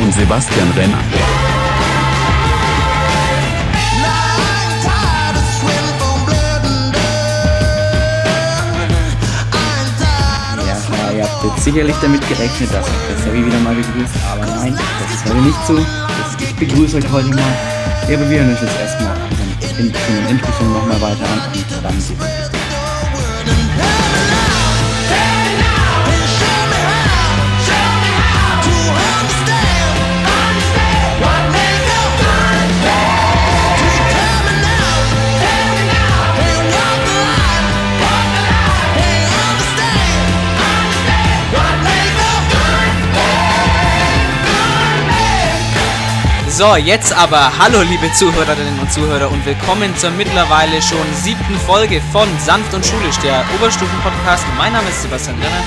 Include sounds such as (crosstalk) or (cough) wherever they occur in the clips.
und Sebastian Renner. Sicherlich damit gerechnet, dass ich das Heavy wieder mal begrüßt, aber nein, das ist heute nicht so. Ich begrüße euch heute mal. Ja, aber wir hören uns jetzt erstmal unseren Intro und Intro nochmal weiter an und dann geht's So, jetzt aber hallo liebe Zuhörerinnen und Zuhörer und willkommen zur mittlerweile schon siebten Folge von Sanft und Schulisch, der Oberstufen-Podcast. Mein Name ist Sebastian Renner.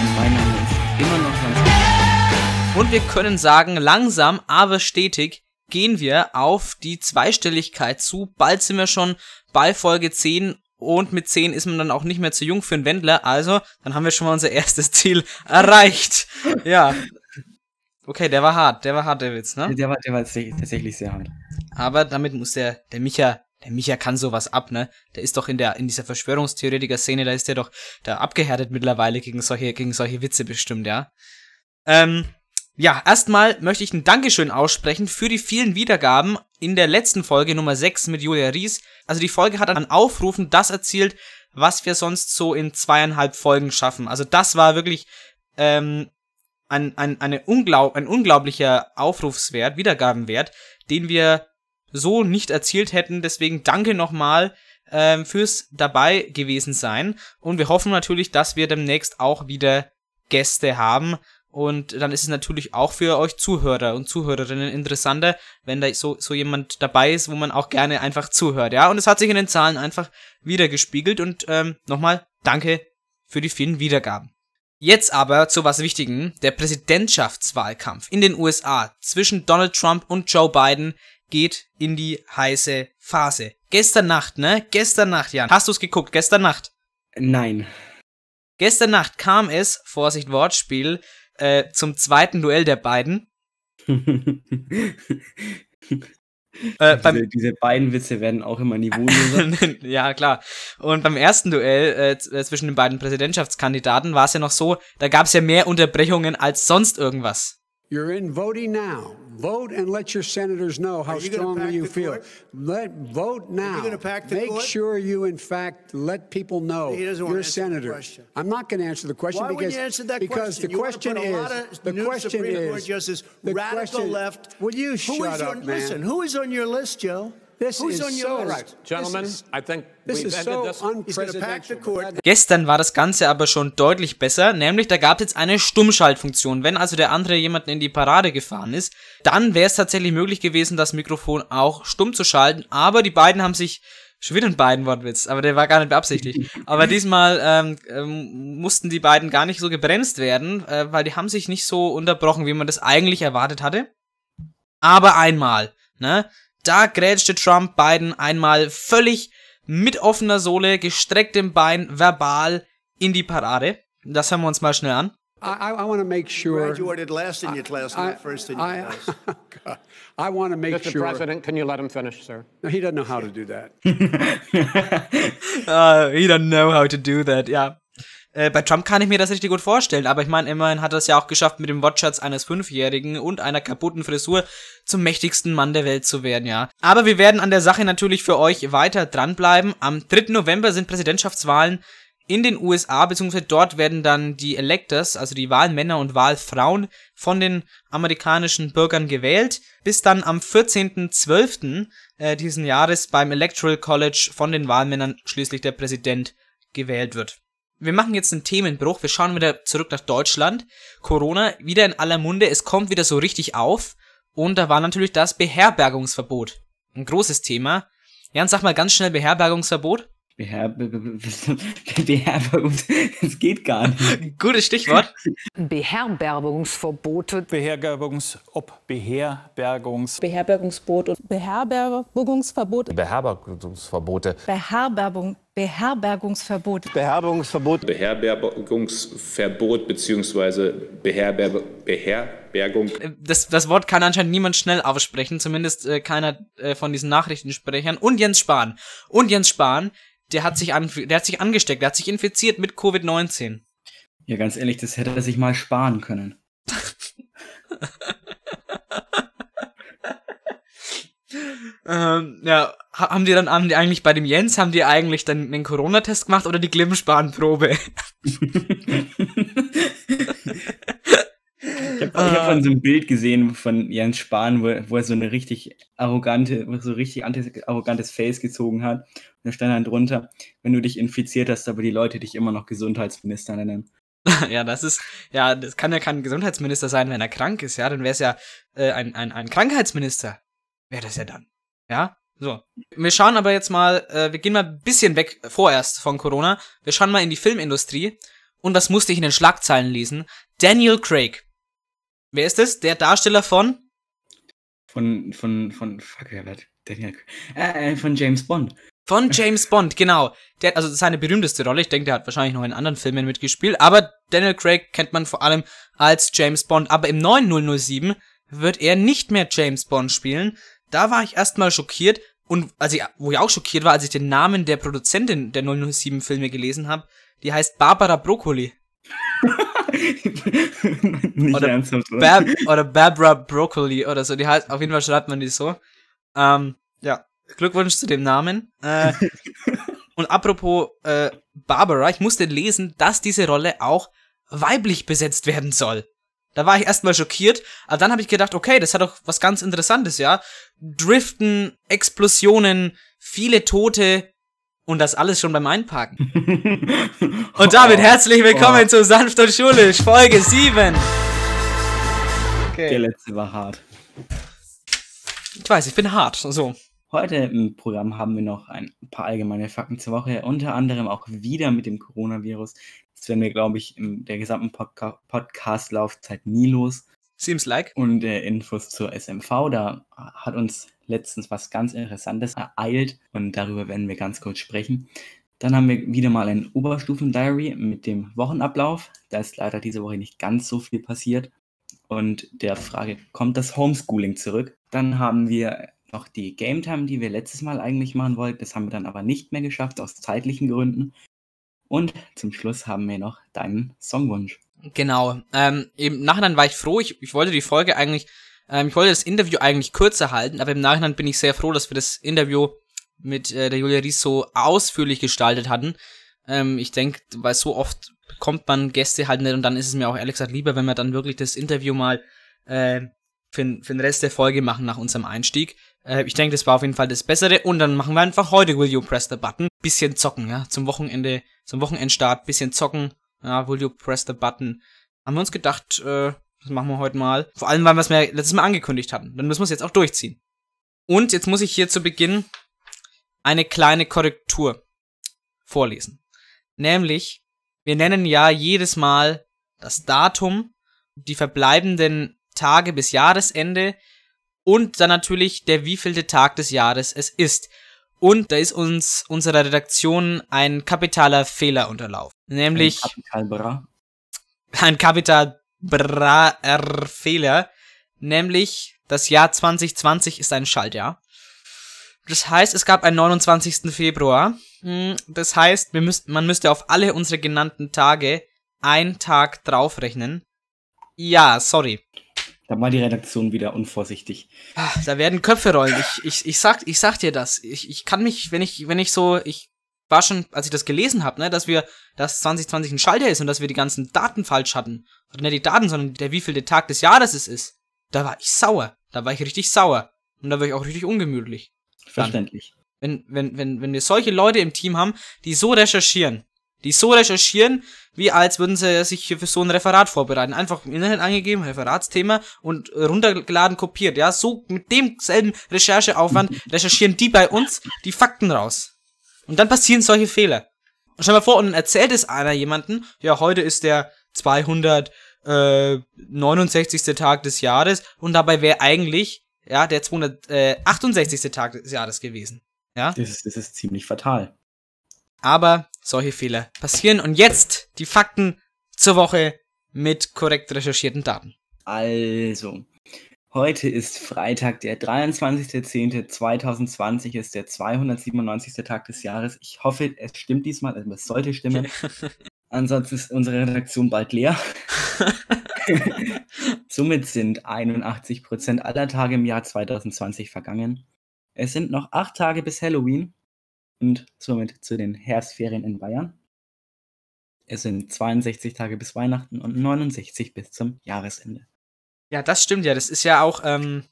Und mein Name ist immer noch ganz Und wir können sagen, langsam, aber stetig gehen wir auf die Zweistelligkeit zu. Bald sind wir schon bei Folge 10 und mit 10 ist man dann auch nicht mehr zu jung für einen Wendler. Also, dann haben wir schon mal unser erstes Ziel (laughs) erreicht. Ja. Okay, der war hart, der war hart, der Witz, ne? Der war, der war tatsächlich sehr hart. Aber damit muss der, der Micha, der Micha kann sowas ab, ne? Der ist doch in der, in dieser Verschwörungstheoretiker-Szene, da ist der doch da abgehärtet mittlerweile gegen solche, gegen solche Witze bestimmt, ja? Ähm, ja, erstmal möchte ich ein Dankeschön aussprechen für die vielen Wiedergaben in der letzten Folge Nummer 6 mit Julia Ries. Also die Folge hat an Aufrufen das erzielt, was wir sonst so in zweieinhalb Folgen schaffen. Also das war wirklich ähm, ein, ein, eine unglaub, ein unglaublicher Aufrufswert, Wiedergabenwert, den wir so nicht erzielt hätten. Deswegen danke nochmal ähm, fürs dabei gewesen sein. Und wir hoffen natürlich, dass wir demnächst auch wieder Gäste haben. Und dann ist es natürlich auch für euch Zuhörer und Zuhörerinnen interessanter, wenn da so, so jemand dabei ist, wo man auch gerne einfach zuhört. Ja, und es hat sich in den Zahlen einfach wieder gespiegelt. Und ähm, nochmal danke für die vielen Wiedergaben. Jetzt aber zu was Wichtigem. Der Präsidentschaftswahlkampf in den USA zwischen Donald Trump und Joe Biden geht in die heiße Phase. Gestern Nacht, ne? Gestern Nacht, Jan. Hast du es geguckt? Gestern Nacht. Nein. Gestern Nacht kam es, Vorsicht Wortspiel, äh, zum zweiten Duell der beiden. (laughs) Äh, diese, diese beiden Witze werden auch immer niveauloser. (laughs) ja, klar. Und beim ersten Duell äh, zwischen den beiden Präsidentschaftskandidaten war es ja noch so, da gab es ja mehr Unterbrechungen als sonst irgendwas. You're in voting now. Vote and let your senators know how Are you gonna strongly pack you the feel. court? Let vote now. gonna pack the Make court? sure you, in fact, let people know He doesn't wanna you're a answer the senator. question. I'm not going to answer the question Why because you answer that because question? the You wanna question put a is lot of the new question Supreme Court is justices, the radical question- left. Will you Who shut is up, on, man? Listen, who is on your list, Joe? Gestern war das Ganze aber schon deutlich besser, nämlich da gab es jetzt eine Stummschaltfunktion. Wenn also der andere jemanden in die Parade gefahren ist, dann wäre es tatsächlich möglich gewesen, das Mikrofon auch stumm zu schalten, aber die beiden haben sich Schon wieder ein beiden Wortwitz, aber der war gar nicht beabsichtigt. Aber diesmal ähm, ähm, mussten die beiden gar nicht so gebremst werden, äh, weil die haben sich nicht so unterbrochen, wie man das eigentlich erwartet hatte. Aber einmal, ne? Da grätschte Trump Biden einmal völlig mit offener Sohle, gestrecktem Bein, verbal in die Parade. Das hören wir uns mal schnell an. I, I, I want to make sure. Graduated last in your class, I, not first in your I, class. God. (laughs) I want to make Mr. sure. President, can you let him finish, sir? No, he doesn't know how to do that. (laughs) Uh, he don't know how to do that, ja. Äh, bei Trump kann ich mir das richtig gut vorstellen, aber ich meine, immerhin hat er es ja auch geschafft, mit dem Wortschatz eines Fünfjährigen und einer kaputten Frisur zum mächtigsten Mann der Welt zu werden, ja. Aber wir werden an der Sache natürlich für euch weiter dranbleiben. Am 3. November sind Präsidentschaftswahlen in den USA, beziehungsweise dort werden dann die Electors, also die Wahlmänner und Wahlfrauen von den amerikanischen Bürgern gewählt, bis dann am 14.12. Äh, diesen Jahres beim Electoral College von den Wahlmännern schließlich der Präsident gewählt wird. Wir machen jetzt einen Themenbruch, wir schauen wieder zurück nach Deutschland. Corona wieder in aller Munde, es kommt wieder so richtig auf und da war natürlich das Beherbergungsverbot. Ein großes Thema. Jan, sag mal ganz schnell Beherbergungsverbot. Beherbergung. (laughs) Beherbergung. Es geht gar nicht. Gutes Stichwort. Beherbergungsverbote. Beherbergungs, ob Beherbergungs, Beherbergungsboot und Beherbergungsverbot. Beherbergungsverbote. Beherbergung, Beherbergungsverbot. Beherbergungsverbot. Beherbergungsverbot bzw. Beherber Beherbergung. Das, das Wort kann anscheinend niemand schnell aussprechen, zumindest äh, keiner äh, von diesen Nachrichtensprechern. Und Jens Spahn. Und Jens Spahn, der hat sich, an, der hat sich angesteckt, der hat sich infiziert mit Covid-19. Ja, ganz ehrlich, das hätte er sich mal sparen können. (laughs) ähm, ja, ha- haben die dann eigentlich bei dem Jens, haben die eigentlich dann den Corona-Test gemacht oder die Glimmspan-Probe? (laughs) Ich habe von so einem Bild gesehen von Jens Spahn, wo, er- wo er so eine richtig arrogante, so richtig arrogantes Face gezogen hat. Und da stand dann drunter, wenn du dich infiziert hast, aber die Leute dich immer noch Gesundheitsminister nennen. (laughs) ja, das ist, ja, das kann ja kein Gesundheitsminister sein, wenn er krank ist, ja, dann wäre es ja äh, ein, ein, ein Krankheitsminister. Wäre das ja dann. Ja, so. Wir schauen aber jetzt mal, äh, wir gehen mal ein bisschen weg äh, vorerst von Corona. Wir schauen mal in die Filmindustrie. Und was musste ich in den Schlagzeilen lesen? Daniel Craig. Wer ist es? Der Darsteller von? Von, von, von, fuck, wer wird Daniel, äh, äh, von James Bond. Von James Bond, genau. Der hat also seine berühmteste Rolle. Ich denke, der hat wahrscheinlich noch in anderen Filmen mitgespielt. Aber Daniel Craig kennt man vor allem als James Bond. Aber im neuen 007 wird er nicht mehr James Bond spielen. Da war ich erstmal schockiert. Und als ich, wo ich auch schockiert war, als ich den Namen der Produzentin der 007 Filme gelesen habe. Die heißt Barbara Broccoli. (laughs) (laughs) Nicht Oder ernsthaft, oder? Bab oder Barbara Broccoli oder so. Die heißt, auf jeden Fall schreibt man die so. Ähm, ja, Glückwunsch zu dem Namen. Äh, (laughs) und apropos äh, Barbara, ich musste lesen, dass diese Rolle auch weiblich besetzt werden soll. Da war ich erstmal schockiert, aber dann habe ich gedacht, okay, das hat doch was ganz Interessantes, ja. Driften, Explosionen, viele Tote und das alles schon beim Einparken. (laughs) Und damit herzlich willkommen Oh. zu Sanft und Schulisch, Folge 7. Der Okay. letzte war hart. Ich weiß, ich bin hart. So. Heute im Programm haben wir noch ein paar allgemeine Fakten zur Woche, unter anderem auch wieder mit dem Coronavirus. Das werden wir, glaube ich, in der gesamten Podca Podcast-Laufzeit nie los. Seems like. Und äh, Infos zur SMV, da hat uns letztens was ganz Interessantes ereilt und darüber werden wir ganz kurz sprechen. Dann haben wir wieder mal ein Oberstufen-Diary mit dem Wochenablauf. Da ist leider diese Woche nicht ganz so viel passiert. Und der Frage, kommt das Homeschooling zurück? Dann haben wir noch die Game Time, die wir letztes Mal eigentlich machen wollten. Das haben wir dann aber nicht mehr geschafft, aus zeitlichen Gründen. Und zum Schluss haben wir noch deinen Songwunsch. Genau. Ähm, Im Nachhinein war ich froh. Ich, ich wollte die Folge eigentlich, ähm, ich wollte das Interview eigentlich kürzer halten, aber im Nachhinein bin ich sehr froh, dass wir das Interview mit äh, der Julia Ries so ausführlich gestaltet hatten. Ähm, ich denke, weil so oft bekommt man Gäste halt nicht und dann ist es mir auch ehrlich gesagt lieber, wenn wir dann wirklich das Interview mal äh, für, für den Rest der Folge machen nach unserem Einstieg. Äh, ich denke, das war auf jeden Fall das Bessere und dann machen wir einfach heute Will You Press the Button. Bisschen zocken, ja, zum Wochenende, zum Wochenendstart, bisschen zocken. Ja, Will You Press the Button. Haben wir uns gedacht, äh, das machen wir heute mal. Vor allem, weil wir es mir letztes Mal angekündigt hatten. Dann müssen wir es jetzt auch durchziehen. Und jetzt muss ich hier zu Beginn eine kleine Korrektur vorlesen. Nämlich, wir nennen ja jedes Mal das Datum, die verbleibenden Tage bis Jahresende und dann natürlich der wievielte Tag des Jahres es ist. Und da ist uns unserer Redaktion ein kapitaler Fehler unterlaufen. Nämlich Ein Kapital Bra. ein Kapital Bra Fehler, nämlich das Jahr 2020 ist ein Schaltjahr. Das heißt, es gab einen 29. Februar. Hm, Das heißt, wir müsst, man müsste auf alle unsere genannten Tage einen Tag draufrechnen. Ja, sorry. Da war die Redaktion wieder unvorsichtig. Ah, Da werden Köpfe rollen. Ich, ich, ich, sag, ich sag dir das. Ich, ich kann mich, wenn ich, wenn ich so, ich war schon, als ich das gelesen habe, ne, dass wir, dass 2020 ein Schalter ist und dass wir die ganzen Daten falsch hatten. Oder nicht die Daten, sondern der wievielte Tag des Jahres es ist. Da war ich sauer. Da war ich richtig sauer. Und da war ich auch richtig ungemütlich. Verständlich. Wenn, wenn, wenn, wenn wir solche Leute im Team haben, die so recherchieren, die so recherchieren, wie als würden sie sich für so ein Referat vorbereiten. Einfach im Internet eingegeben, Referatsthema und runtergeladen, kopiert. Ja, so mit demselben Rechercheaufwand (laughs) recherchieren die bei uns die Fakten raus. Und dann passieren solche Fehler. Und stell mal vor, und dann erzählt es einer jemanden, ja, heute ist der 269. Tag des Jahres und dabei wäre eigentlich, ja, der 268. Tag des Jahres gewesen. Ja? Das ist, das ist ziemlich fatal. Aber solche Fehler passieren. Und jetzt die Fakten zur Woche mit korrekt recherchierten Daten. Also, heute ist Freitag, der 23.10.2020, ist der 297. Tag des Jahres. Ich hoffe, es stimmt diesmal, also es sollte stimmen. (laughs) Ansonsten ist unsere Redaktion bald leer. (laughs) Somit sind 81% aller Tage im Jahr 2020 vergangen. Es sind noch acht Tage bis Halloween und somit zu den Herbstferien in Bayern. Es sind 62 Tage bis Weihnachten und 69 bis zum Jahresende. Ja, das stimmt ja. Das ist ja auch, ähm,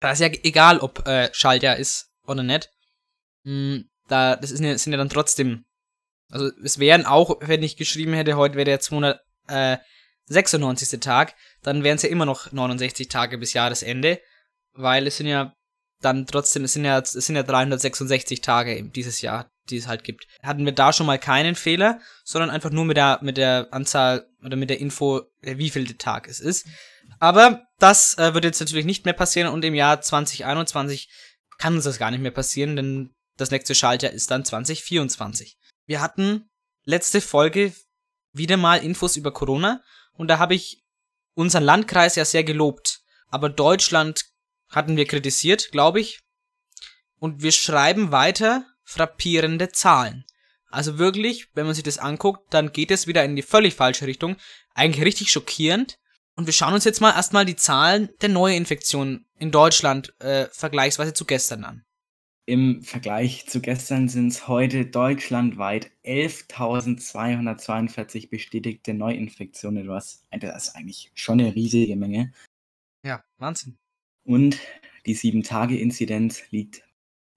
da ist ja egal, ob äh, Schaltjahr ist oder nicht. Hm, da, das ist sind ja dann trotzdem, also es wären auch, wenn ich geschrieben hätte, heute wäre der 296. Tag, dann wären es ja immer noch 69 Tage bis Jahresende, weil es sind ja dann trotzdem, es sind ja, es sind ja 366 Tage dieses Jahr, die es halt gibt. Hatten wir da schon mal keinen Fehler, sondern einfach nur mit der, mit der Anzahl oder mit der Info, äh, wie viel der Tag es ist. Aber das äh, wird jetzt natürlich nicht mehr passieren und im Jahr 2021 kann uns das gar nicht mehr passieren, denn das nächste Schaltjahr ist dann 2024. Wir hatten letzte Folge wieder mal Infos über Corona und da habe ich unseren Landkreis ja sehr gelobt. Aber Deutschland hatten wir kritisiert, glaube ich. Und wir schreiben weiter frappierende Zahlen. Also wirklich, wenn man sich das anguckt, dann geht es wieder in die völlig falsche Richtung. Eigentlich richtig schockierend. Und wir schauen uns jetzt mal erstmal die Zahlen der Neuinfektionen in Deutschland äh, vergleichsweise zu gestern an. Im Vergleich zu gestern sind es heute deutschlandweit 11.242 bestätigte Neuinfektionen, was das ist eigentlich schon eine riesige Menge. Ja, Wahnsinn. Und die 7-Tage-Inzidenz liegt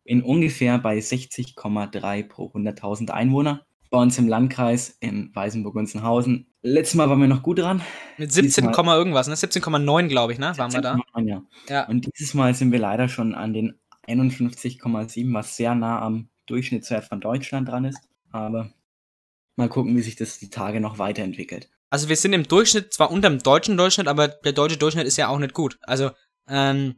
in ungefähr bei 60,3 pro 100.000 Einwohner. Bei uns im Landkreis in Weißenburg-Gunzenhausen. Letztes Mal waren wir noch gut dran. Mit 17, Diesmal, irgendwas, ne? 17,9 glaube ich, ne? Waren wir da? Ja. ja. Und dieses Mal sind wir leider schon an den 51,7, was sehr nah am Durchschnittswert von Deutschland dran ist. Aber mal gucken, wie sich das die Tage noch weiterentwickelt. Also wir sind im Durchschnitt zwar unter dem deutschen Durchschnitt, aber der deutsche Durchschnitt ist ja auch nicht gut. Also ähm,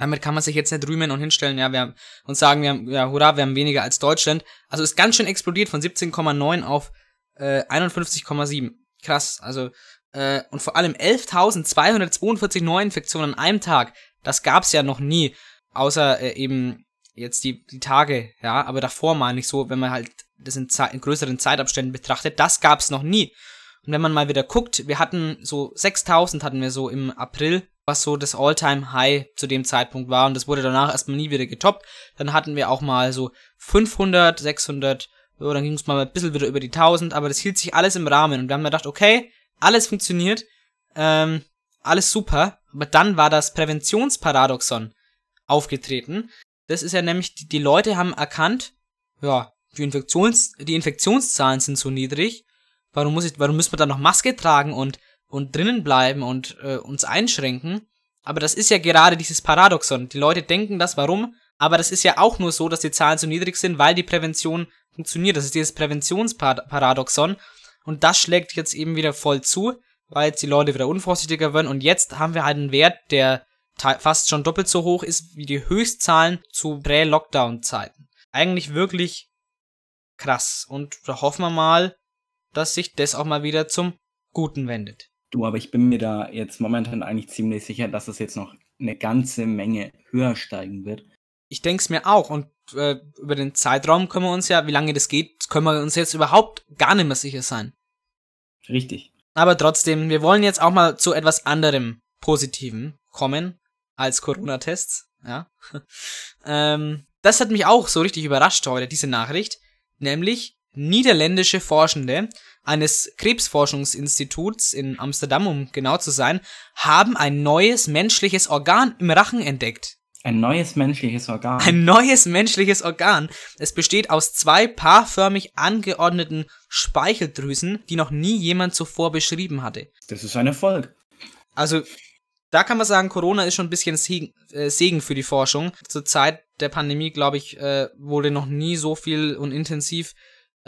damit kann man sich jetzt nicht rühmen und hinstellen, ja, wir haben, und sagen, wir haben, ja, hurra, wir haben weniger als Deutschland. Also ist ganz schön explodiert von 17,9 auf äh, 51,7. Krass, also, äh, und vor allem 11.242 Neuinfektionen an einem Tag. Das gab's ja noch nie, außer äh, eben jetzt die, die Tage, ja, aber davor meine ich so, wenn man halt das in, Ze in größeren Zeitabständen betrachtet, das gab's noch nie. Und wenn man mal wieder guckt, wir hatten so 6000 hatten wir so im April was so das All-Time-High zu dem Zeitpunkt war. Und das wurde danach erstmal nie wieder getoppt. Dann hatten wir auch mal so 500, 600, so, dann ging es mal ein bisschen wieder über die 1000, aber das hielt sich alles im Rahmen. Und wir haben gedacht, okay, alles funktioniert, ähm, alles super, aber dann war das Präventionsparadoxon aufgetreten. Das ist ja nämlich, die, die Leute haben erkannt, ja, die, Infektions, die Infektionszahlen sind so niedrig, warum muss ich, warum müssen wir dann noch Maske tragen und und drinnen bleiben und äh, uns einschränken. Aber das ist ja gerade dieses Paradoxon. Die Leute denken das, warum? Aber das ist ja auch nur so, dass die Zahlen so niedrig sind, weil die Prävention funktioniert. Das ist dieses Präventionsparadoxon. Und das schlägt jetzt eben wieder voll zu, weil jetzt die Leute wieder unvorsichtiger werden. Und jetzt haben wir halt einen Wert, der fast schon doppelt so hoch ist wie die Höchstzahlen zu Prä-Lockdown-Zeiten. Eigentlich wirklich krass. Und da hoffen wir mal, dass sich das auch mal wieder zum Guten wendet. Du, aber ich bin mir da jetzt momentan eigentlich ziemlich sicher, dass es jetzt noch eine ganze Menge höher steigen wird. Ich denke es mir auch. Und äh, über den Zeitraum können wir uns ja, wie lange das geht, können wir uns jetzt überhaupt gar nicht mehr sicher sein. Richtig. Aber trotzdem, wir wollen jetzt auch mal zu etwas anderem Positiven kommen als Corona-Tests. Ja. (laughs) ähm, das hat mich auch so richtig überrascht heute, diese Nachricht. Nämlich niederländische Forschende eines Krebsforschungsinstituts in Amsterdam, um genau zu sein, haben ein neues menschliches Organ im Rachen entdeckt. Ein neues menschliches Organ. Ein neues menschliches Organ. Es besteht aus zwei paarförmig angeordneten Speicheldrüsen, die noch nie jemand zuvor beschrieben hatte. Das ist ein Erfolg. Also, da kann man sagen, Corona ist schon ein bisschen Segen, äh, für die Forschung. Zur Zeit der Pandemie, glaube ich, äh, wurde noch nie so viel und intensiv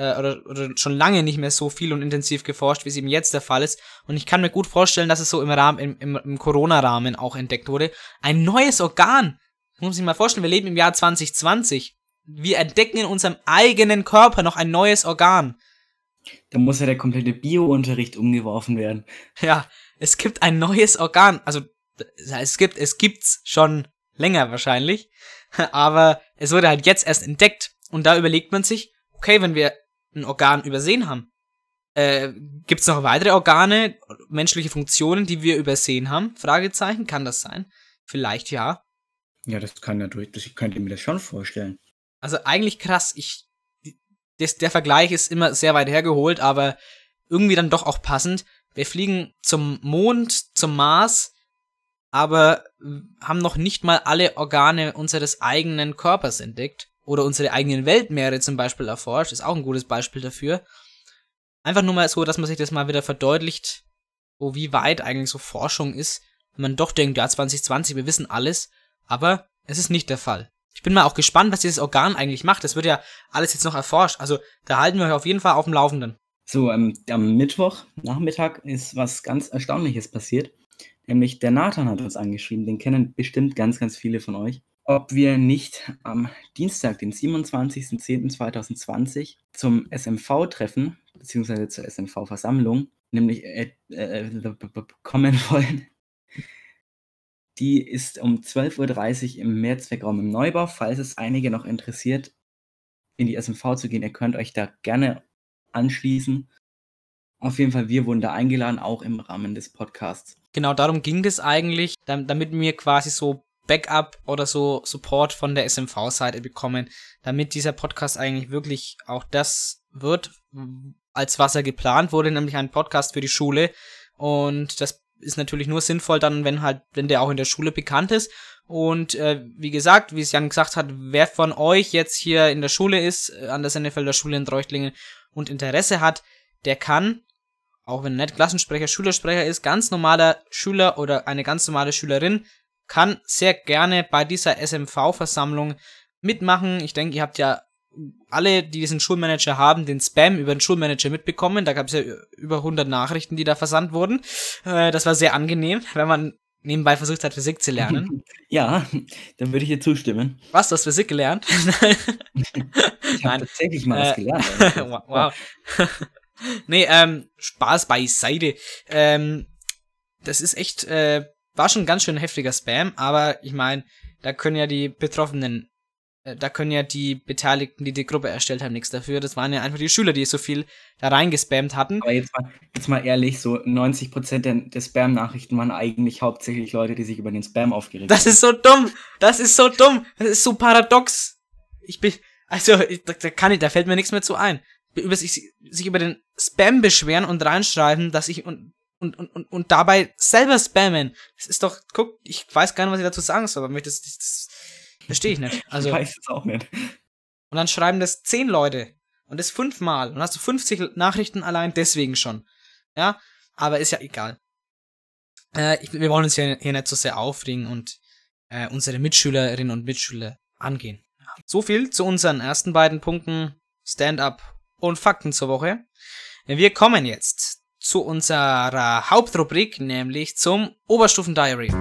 äh, oder, oder schon lange nicht mehr so viel und intensiv geforscht, wie es eben jetzt der Fall ist. Und ich kann mir gut vorstellen, dass es so im Rahmen, im, im, im Corona-Rahmen auch entdeckt wurde. Ein neues Organ. Das muss sich mal vorstellen, wir leben im Jahr 2020. Wir entdecken in unserem eigenen Körper noch ein neues Organ. Da muss ja der komplette Bio-Unterricht umgeworfen werden. Ja, es gibt ein neues Organ. Also, es gibt, es gibt's schon länger wahrscheinlich. (laughs) Aber es wurde halt jetzt erst entdeckt. Und da überlegt man sich, okay, wenn wir ein Organ übersehen haben, äh, gibt's noch weitere Organe, menschliche Funktionen, die wir übersehen haben? Fragezeichen, kann das sein? Vielleicht ja. Ja, das kann natürlich, ich könnte mir das schon vorstellen. Also eigentlich krass, ich, das, der Vergleich ist immer sehr weit hergeholt, aber irgendwie dann doch auch passend. Wir fliegen zum Mond, zum Mars, aber haben noch nicht mal alle Organe unseres eigenen Körpers entdeckt. Oder unsere eigenen Weltmeere zum Beispiel erforscht, ist auch ein gutes Beispiel dafür. Einfach nur mal so, dass man sich das mal wieder verdeutlicht, wo wie weit eigentlich so Forschung ist, wenn man doch denkt, ja, 2020, wir wissen alles, aber es ist nicht der Fall. Ich bin mal auch gespannt, was dieses Organ eigentlich macht. Das wird ja alles jetzt noch erforscht. Also da halten wir euch auf jeden Fall auf dem Laufenden. So, ähm, am Mittwoch Nachmittag ist was ganz Erstaunliches passiert. Nämlich der Nathan hat uns angeschrieben. Den kennen bestimmt ganz, ganz viele von euch. Ob wir nicht am Dienstag, den 27.10.2020, zum SMV-Treffen, beziehungsweise zur SMV-Versammlung, nämlich äh, äh, (laughs) kommen wollen. Die ist um 12.30 Uhr im Mehrzweckraum im Neubau. Falls es einige noch interessiert, in die SMV zu gehen, ihr könnt euch da gerne anschließen. Auf jeden Fall, wir wurden da eingeladen, auch im Rahmen des Podcasts. Genau darum ging es eigentlich, damit wir quasi so Backup oder so Support von der SMV-Seite bekommen, damit dieser Podcast eigentlich wirklich auch das wird, als was er geplant wurde, nämlich ein Podcast für die Schule. Und das ist natürlich nur sinnvoll dann, wenn halt, wenn der auch in der Schule bekannt ist. Und äh, wie gesagt, wie es Jan gesagt hat, wer von euch jetzt hier in der Schule ist, äh, an der Sennefelder Schule in Treuchtlingen und Interesse hat, der kann, auch wenn er nicht Klassensprecher, Schülersprecher ist, ganz normaler Schüler oder eine ganz normale Schülerin, kann sehr gerne bei dieser SMV-Versammlung mitmachen. Ich denke, ihr habt ja alle, die diesen Schulmanager haben, den Spam über den Schulmanager mitbekommen. Da gab es ja über 100 Nachrichten, die da versandt wurden. Äh, das war sehr angenehm, wenn man nebenbei versucht hat, Physik zu lernen. (laughs) Ja, dann würde ich dir zustimmen. Was, du hast Physik gelernt? (laughs) ich habe tatsächlich mal was gelernt. (laughs) wow. nee, ähm, Spaß beiseite. Ähm, das ist echt, äh, war schon ganz schön heftiger Spam, aber ich meine, da können ja die Betroffenen äh, da können ja die Beteiligten, die die Gruppe erstellt haben, nichts dafür. Das waren ja einfach die Schüler, die so viel da reingespammt hatten. Aber jetzt mal, jetzt mal ehrlich, so 90% der, der Spam-Nachrichten waren eigentlich hauptsächlich Leute, die sich über den Spam aufgeregt das haben. Das ist so dumm! Das ist so dumm! Das ist so paradox! Ich bin, also, ich, da, kann ich, da fällt mir nichts mehr zu ein. Über sich, sich über den Spam beschweren und reinschreiben, dass ich und, und, und, und, und dabei selber spammen. Das ist doch, guck, ich weiß gar nicht, was ich dazu sagen soll, aber das, das, das Verstehe ich nicht. Also, ich weiß es auch nicht. Und dann schreiben das zehn Leute. Und das fünfmal. Und dann hast du 50 Nachrichten allein deswegen schon. Ja, aber ist ja egal. Äh, ich, wir wollen uns hier, hier nicht so sehr aufregen und äh, unsere Mitschülerinnen und Mitschüler angehen. So viel zu unseren ersten beiden Punkten Stand-up und Fakten zur Woche. Wir kommen jetzt zu unserer Hauptrubrik, nämlich zum Oberstufen-Diary.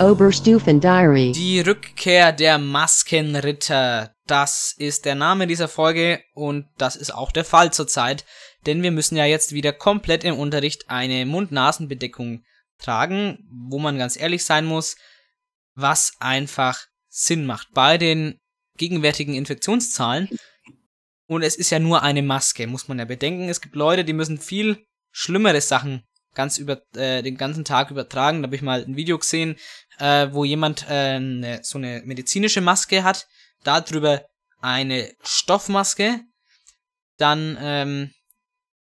Oberstufen Diary. Die Rückkehr der Maskenritter. Das ist der Name dieser Folge und das ist auch der Fall zurzeit, denn wir müssen ja jetzt wieder komplett im Unterricht eine Mund-Nasen-Bedeckung tragen, wo man ganz ehrlich sein muss, was einfach Sinn macht bei den gegenwärtigen Infektionszahlen. Und es ist ja nur eine Maske, muss man ja bedenken. Es gibt Leute, die müssen viel schlimmere Sachen ganz über äh, den ganzen Tag übertragen. Da habe ich mal ein Video gesehen, äh, wo jemand äh, ne, so eine medizinische Maske hat, darüber eine Stoffmaske, dann ähm,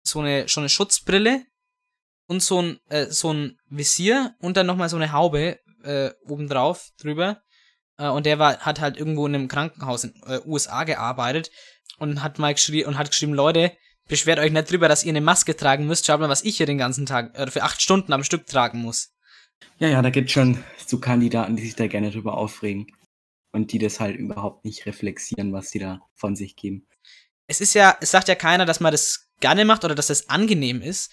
so eine schon eine Schutzbrille und so ein äh, so ein Visier und dann nochmal so eine Haube äh, obendrauf drüber. Äh, und der war hat halt irgendwo in einem Krankenhaus in äh, USA gearbeitet und hat mal geschrieben und hat geschrieben, Leute, beschwert euch nicht drüber, dass ihr eine Maske tragen müsst. Schaut mal, was ich hier den ganzen Tag, äh, für acht Stunden am Stück tragen muss. Ja, ja, da gibt schon so Kandidaten, die sich da gerne drüber aufregen. Und die das halt überhaupt nicht reflexieren, was sie da von sich geben. Es ist ja, es sagt ja keiner, dass man das gerne macht oder dass das angenehm ist.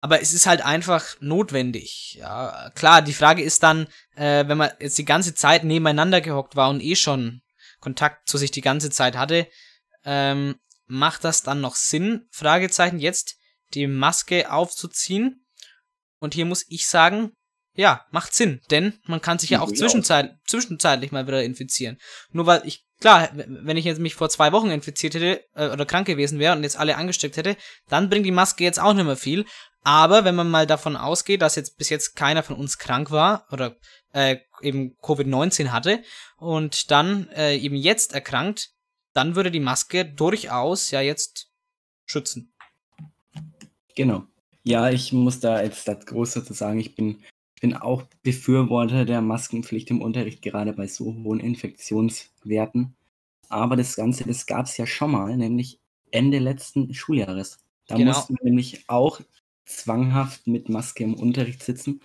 Aber es ist halt einfach notwendig. Ja, klar, die Frage ist dann, äh, wenn man jetzt die ganze Zeit nebeneinander gehockt war und eh schon Kontakt zu sich die ganze Zeit hatte, ähm, macht das dann noch Sinn? Fragezeichen jetzt die Maske aufzuziehen. Und hier muss ich sagen, ja, macht Sinn, denn man kann sich ja auch zwischenzeit, zwischenzeitlich mal wieder infizieren. Nur weil ich, klar, wenn ich jetzt mich vor zwei Wochen infiziert hätte äh, oder krank gewesen wäre und jetzt alle angesteckt hätte, dann bringt die Maske jetzt auch nicht mehr viel. Aber wenn man mal davon ausgeht, dass jetzt bis jetzt keiner von uns krank war oder äh, eben Covid-19 hatte und dann äh, eben jetzt erkrankt, dann würde die Maske durchaus ja jetzt schützen. Genau. Ja, ich muss da jetzt das Große zu sagen, ich bin, bin auch Befürworter der Maskenpflicht im Unterricht, gerade bei so hohen Infektionswerten. Aber das Ganze, das gab es ja schon mal, nämlich Ende letzten Schuljahres. Da Genau. mussten wir nämlich auch zwanghaft mit Maske im Unterricht sitzen.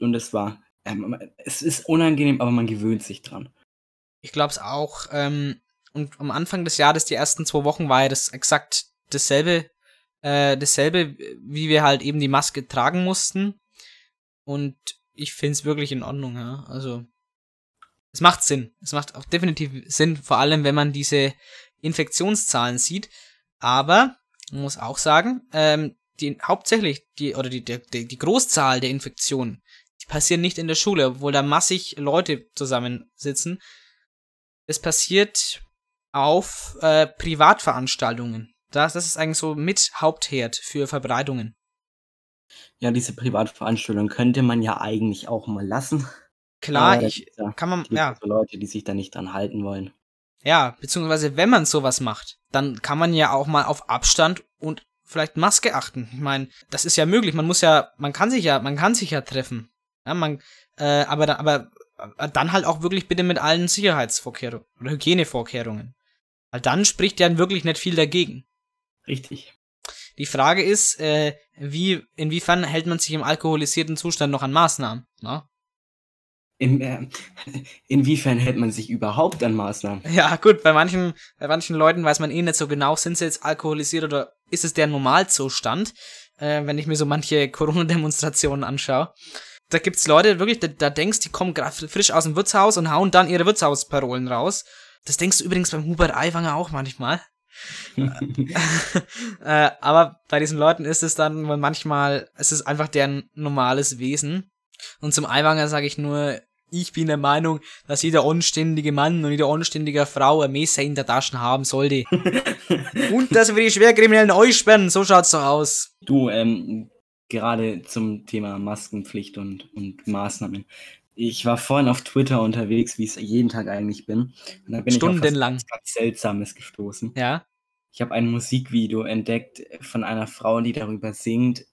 Und es war, ähm, es ist unangenehm, aber man gewöhnt sich dran. Ich glaube es auch. Ähm, und am Anfang des Jahres, die ersten zwei Wochen, war ja das exakt dasselbe, äh, dasselbe, wie wir halt eben die Maske tragen mussten. Und ich finde es wirklich in Ordnung, ja. Also, es macht Sinn. Es macht auch definitiv Sinn, vor allem wenn man diese Infektionszahlen sieht. Aber, muss auch sagen, ähm, die hauptsächlich, die, oder die, die, die Großzahl der Infektionen, die passieren nicht in der Schule, obwohl da massig Leute zusammensitzen. Es passiert auf äh, Privatveranstaltungen. Das, das ist eigentlich so mit Hauptherd für Verbreitungen. Ja, diese Privatveranstaltung könnte man ja eigentlich auch mal lassen. Klar, ich ja kann man, ja, so Leute, die sich da nicht dran halten wollen. Ja, beziehungsweise wenn man sowas macht, dann kann man ja auch mal auf Abstand und vielleicht Maske achten. Ich meine, das ist ja möglich. Man muss ja, man kann sich ja, man kann sich ja treffen. Ja, man, äh, aber, da- aber äh, dann halt auch wirklich bitte mit allen Sicherheitsvorkehrungen oder Hygienevorkehrungen. Weil dann spricht ja wirklich nicht viel dagegen. Richtig. Die Frage ist, äh, wie, inwiefern hält man sich im alkoholisierten Zustand noch an Maßnahmen? Ne? In, äh, inwiefern hält man sich überhaupt an Maßnahmen? Ja, gut, bei manchen, bei manchen Leuten weiß man eh nicht so genau, sind sie jetzt alkoholisiert oder ist es der Normalzustand, äh, wenn ich mir so manche Corona-Demonstrationen anschaue. Da gibt's Leute, wirklich, da, da denkst, die kommen gerade frisch aus dem Wirtshaus und hauen dann ihre Wirtshausparolen raus. Das denkst du übrigens beim Hubert Aiwanger auch manchmal. (laughs) äh, aber bei diesen Leuten ist es dann wohl manchmal, es ist einfach deren normales Wesen. Und zum Aiwanger sage ich nur, ich bin der Meinung, dass jeder anständige Mann und jede anständige Frau ein Messer in der Tasche haben sollte. (laughs) und dass wir die Schwerkriminellen aussperren, so schaut's doch aus. Du, ähm, gerade zum Thema Maskenpflicht und, und Maßnahmen. Ich war vorhin auf Twitter unterwegs, wie ich es jeden Tag eigentlich bin. Und da bin Stundenlang. ich auf was ganz Seltsames gestoßen. Ja. Ich habe ein Musikvideo entdeckt von einer Frau, die darüber singt,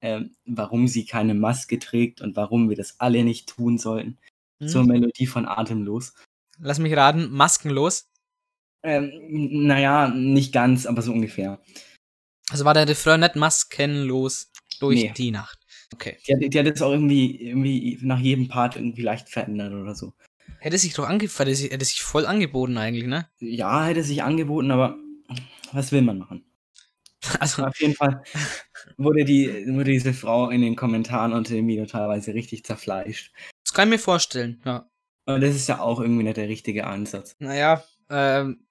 ähm, warum sie keine Maske trägt und warum wir das alle nicht tun sollten. Zur Hm. Melodie von Atemlos. Lass mich raten, maskenlos. Ähm, naja, nicht ganz, aber so ungefähr. Also war der Refrain nicht maskenlos durch Nee. die Nacht. Okay. Die hat, die hat es auch irgendwie, irgendwie nach jedem Part irgendwie leicht verändert oder so. Hätte sich doch ange hätte sich, hätte sich voll angeboten eigentlich, ne? Ja, hätte sich angeboten, aber was will man machen? (laughs) Also, Auf jeden Fall (laughs) wurde, die, wurde diese Frau in den Kommentaren unter dem Video teilweise richtig zerfleischt. das kann ich mir vorstellen, ja. Und das ist ja auch irgendwie nicht der richtige Ansatz. Naja, ähm,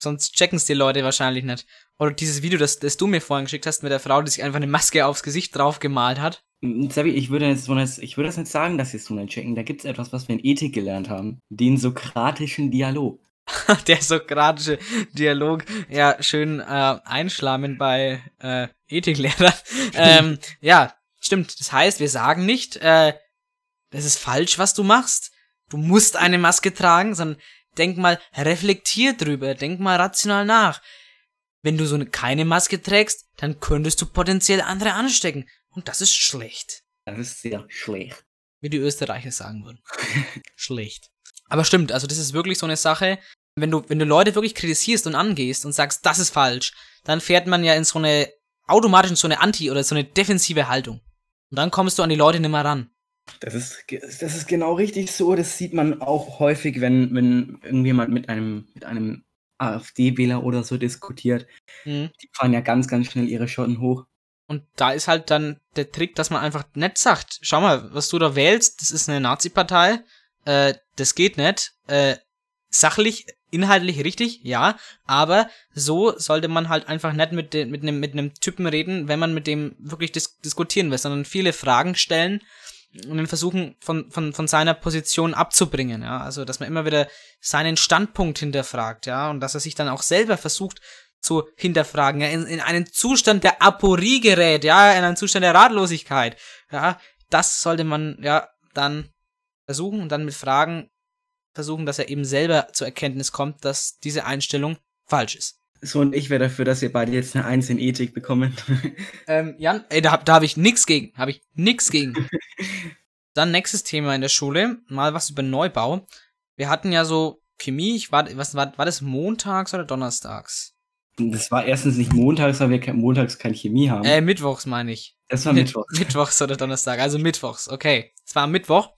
sonst checken's die Leute wahrscheinlich nicht. Oder dieses Video, das, das du mir vorhin geschickt hast mit der Frau, die sich einfach eine Maske aufs Gesicht drauf gemalt hat. Sabi, ich würde jetzt ich würde das nicht sagen, dass sie es so nicht checken. Da gibt es etwas, was wir in Ethik gelernt haben. Den sokratischen Dialog. (laughs) der sokratische Dialog, ja, schön äh, einschlamen bei äh, Ethiklehrern. ähm, ja, stimmt. Das heißt, wir sagen nicht, äh, das ist falsch, was du machst. Du musst eine Maske tragen, sondern denk mal, reflektier drüber, denk mal rational nach. Wenn du so eine, keine Maske trägst, dann könntest du potenziell andere anstecken. Und das ist schlecht. Das ist sehr schlecht. Wie die Österreicher sagen würden. schlecht. Aber stimmt, also das ist wirklich so eine Sache. Wenn du, wenn du Leute wirklich kritisierst und angehst und sagst, das ist falsch, dann fährt man ja in so eine, automatisch in so eine Anti- oder so eine defensive Haltung. Und dann kommst du an die Leute nicht mehr ran. Das ist, das ist genau richtig so. Das sieht man auch häufig, wenn, wenn irgendjemand mit einem, mit einem AfD-Wähler oder so diskutiert. Mhm. Die fahren ja ganz, ganz schnell ihre Schotten hoch. Und da ist halt dann der Trick, dass man einfach nett sagt, schau mal, was du da wählst, das ist eine Nazi-Partei, äh, das geht nicht, äh, sachlich, inhaltlich richtig, ja, aber so sollte man halt einfach nicht mit, de, mit einem mit einem Typen reden, wenn man mit dem wirklich dis diskutieren will, sondern viele Fragen stellen und dann versuchen, von, von, von seiner Position abzubringen, ja, also, dass man immer wieder seinen Standpunkt hinterfragt, ja, und dass er sich dann auch selber versucht, zu hinterfragen, ja, in, in einen Zustand der Aporie gerät, ja, in einen Zustand der Ratlosigkeit, ja, das sollte man, ja, dann versuchen und dann mit Fragen versuchen, dass er eben selber zur Erkenntnis kommt, dass diese Einstellung falsch ist. So und ich wäre dafür, dass ihr beide jetzt eine Eins in Ethik bekommen. (laughs) Ähm, Jan, ey, da, da habe ich nix gegen, habe ich nix gegen. (laughs) Dann nächstes Thema in der Schule, mal was über Neubau. Wir hatten ja so Chemie, ich war, was war, war das montags oder donnerstags? Das war erstens nicht montags, weil wir montags keine Chemie haben. Äh, mittwochs meine ich. das war Mittwoch. (laughs) Mittwochs oder Donnerstag, also mittwochs, okay. Es war am Mittwoch.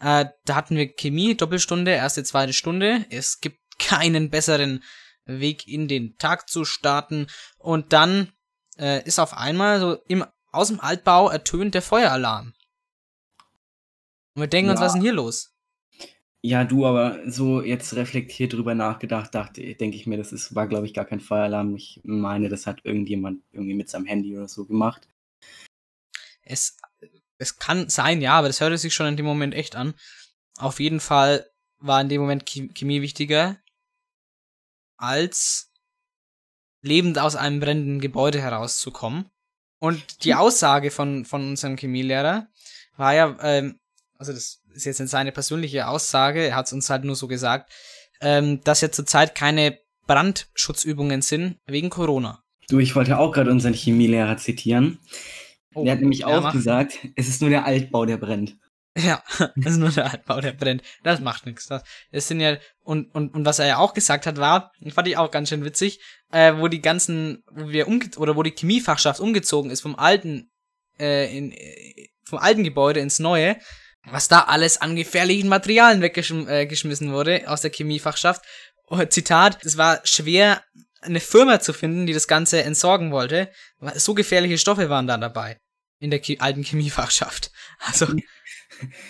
Äh, da hatten wir Chemie, Doppelstunde, erste, zweite Stunde. Es gibt keinen besseren Weg in den Tag zu starten. Und dann äh, ist auf einmal so im, aus dem Altbau ertönt der Feueralarm. Und wir denken uns, Ja. was ist denn hier los? Ja, du, aber so jetzt reflektiert drüber nachgedacht, dachte, denke ich mir, das ist, war, glaube ich, gar kein Feueralarm. Ich meine, das hat irgendjemand irgendwie mit seinem Handy oder so gemacht. Es, es kann sein, ja, aber das hörte sich schon in dem Moment echt an. Auf jeden Fall war in dem Moment Chemie wichtiger als lebend aus einem brennenden Gebäude herauszukommen. Und die Aussage von, von unserem Chemielehrer war ja, ähm, also das ist jetzt seine persönliche Aussage, er hat es uns halt nur so gesagt, ähm, dass ja zurzeit keine Brandschutzübungen sind wegen Corona. Du, ich wollte auch gerade unseren Chemielehrer zitieren. Oh, der hat nämlich auch mach. gesagt, es ist nur der Altbau, der brennt. Ja, (laughs) das ist nur der Altbau, der brennt. Das macht nichts. Das, das sind ja, und, und, und was er ja auch gesagt hat, war, fand ich auch ganz schön witzig, äh, wo die ganzen, wo wir umge oder wo die Chemiefachschaft umgezogen ist vom alten, äh, in, äh, vom alten Gebäude ins neue, was da alles an gefährlichen Materialien weggeschmissen äh, wurde aus der Chemiefachschaft. Oh, Zitat, es war schwer, eine Firma zu finden, die das Ganze entsorgen wollte. So gefährliche Stoffe waren da dabei. In der alten Chemiefachschaft. (laughs) Also,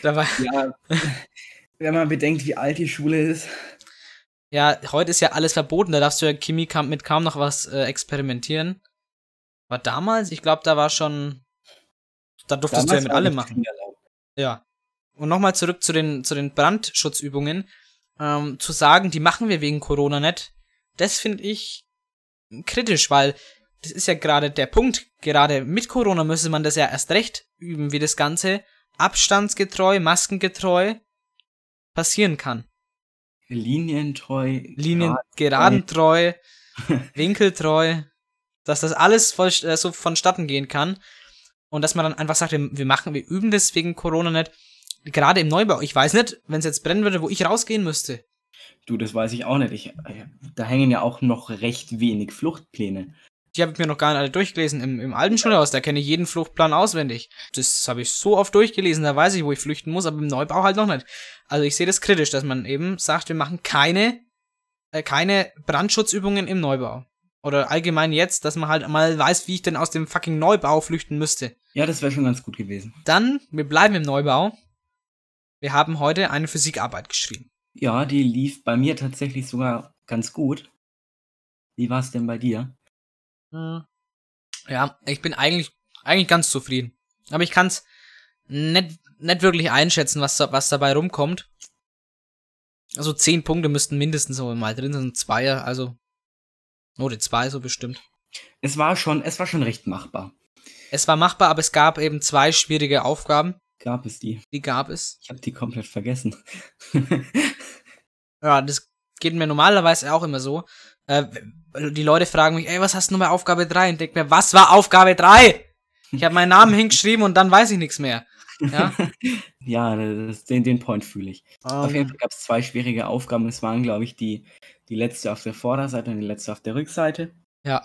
da war, Ja, wenn man bedenkt, wie alt die Schule ist. ja, heute ist ja alles verboten, da darfst du ja Chemie kam, mit kaum noch was äh, experimentieren. War damals, ich glaube, da war schon, da durftest du ja Damals mit allem machen. Ja. Und nochmal zurück zu den, zu den Brandschutzübungen. Ähm, zu sagen, die machen wir wegen Corona nicht, das finde ich kritisch, weil das ist ja gerade der Punkt. Gerade mit Corona müsste man das ja erst recht üben, wie das Ganze abstandsgetreu, maskengetreu passieren kann. Linientreu. Linien geradentreu, (laughs) winkeltreu, dass das alles voll, äh, so vonstatten gehen kann. Und dass man dann einfach sagt, wir machen, wir üben das wegen Corona nicht. Gerade im Neubau. Ich weiß nicht, wenn es jetzt brennen würde, wo ich rausgehen müsste. Du, das weiß ich auch nicht. Ich, äh, da hängen ja auch noch recht wenig Fluchtpläne. Die habe ich mir noch gar nicht alle durchgelesen. Im, im alten Schulhaus, da kenne ich jeden Fluchtplan auswendig. Das habe ich so oft durchgelesen, da weiß ich, wo ich flüchten muss, aber im Neubau halt noch nicht. Also ich sehe das kritisch, dass man eben sagt, wir machen keine, äh, keine Brandschutzübungen im Neubau. Oder allgemein jetzt, dass man halt mal weiß, wie ich denn aus dem fucking Neubau flüchten müsste. Ja, das wäre schon ganz gut gewesen. Dann, wir bleiben im Neubau. Wir haben heute eine Physikarbeit geschrieben. Ja, die lief bei mir tatsächlich sogar ganz gut. Wie war es denn bei dir? Ja, ich bin eigentlich, eigentlich ganz zufrieden. Aber ich kann's nicht, nicht wirklich einschätzen, was, was dabei rumkommt. Also zehn Punkte müssten mindestens so mal drin sein, Zweier, also Note zwei so bestimmt. Es war schon, es war schon recht machbar. Es war machbar, aber es gab eben zwei schwierige Aufgaben. Gab es die? Die gab es. Ich habe die komplett vergessen. (laughs) Ja, das geht mir normalerweise auch immer so. Äh, die Leute fragen mich, ey, was hast du bei Aufgabe 3? Und denk mir, was war Aufgabe 3? Ich habe meinen Namen hingeschrieben und dann weiß ich nichts mehr. Ja? (laughs) ja, das, den, den Point fühle ich. Auf jeden Ähm, Fall gab es zwei schwierige Aufgaben. Es waren, glaube ich, die, die letzte auf der Vorderseite und die letzte auf der Rückseite. ja.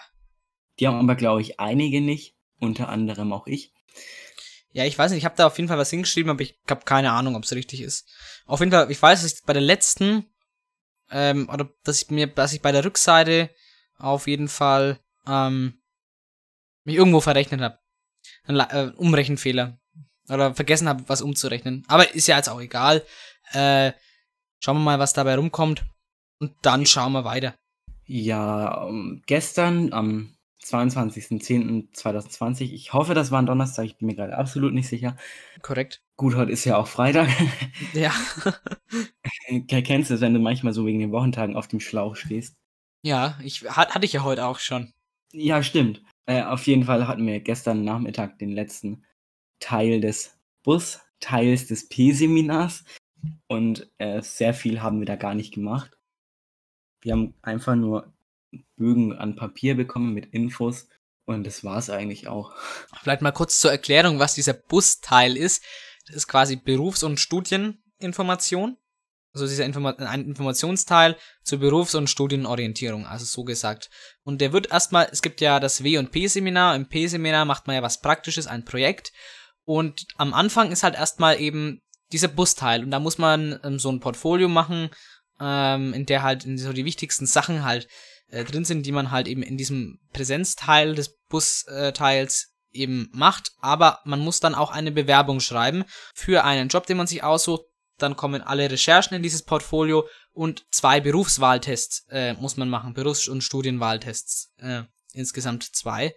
Die haben aber, glaube ich, einige nicht. Unter anderem auch ich. Ja, ich weiß nicht, ich habe da auf jeden Fall was hingeschrieben, aber ich habe keine Ahnung, ob es richtig ist. Auf jeden Fall, ich weiß, dass ich bei der letzten, ähm, oder dass ich mir, dass ich bei der Rückseite auf jeden Fall ähm, mich irgendwo verrechnet habe. Ein äh, Umrechenfehler. Oder vergessen habe, was umzurechnen. Aber ist ja jetzt auch egal. Äh, schauen wir mal, was dabei rumkommt. Und dann schauen wir weiter. Ja, ähm, gestern am 22.10.2020, ich hoffe, das war ein Donnerstag, ich bin mir gerade absolut nicht sicher. Korrekt. Gut, heute ist ja auch Freitag. (laughs) Ja. (laughs) Kennst du das, wenn du manchmal so wegen den Wochentagen auf dem Schlauch stehst? ja, ich hat, hatte ich ja heute auch schon. Ja, stimmt. Äh, auf jeden Fall hatten wir gestern Nachmittag den letzten Teil des Bus-Teils des P-Seminars und äh, sehr viel haben wir da gar nicht gemacht. Wir haben einfach nur Bögen an Papier bekommen mit Infos und das war's eigentlich auch. (laughs) Vielleicht mal kurz zur Erklärung, was dieser Busteil ist. Das ist quasi Berufs- und Studieninformation. Also dieser Informa ein Informationsteil zur Berufs- und Studienorientierung, also so gesagt. Und der wird erstmal, es gibt ja das W- und P-Seminar. Im P-Seminar macht man ja was Praktisches, ein Projekt. Und am Anfang ist halt erstmal eben dieser Busteil. Und da muss man ähm, so ein Portfolio machen, ähm, in der halt so die wichtigsten Sachen halt äh, drin sind, die man halt eben in diesem Präsenzteil des Busteils eben macht, aber man muss dann auch eine Bewerbung schreiben für einen Job, den man sich aussucht. Dann kommen alle Recherchen in dieses Portfolio und zwei Berufswahltests äh, muss man machen, Berufs- und Studienwahltests, äh, insgesamt zwei.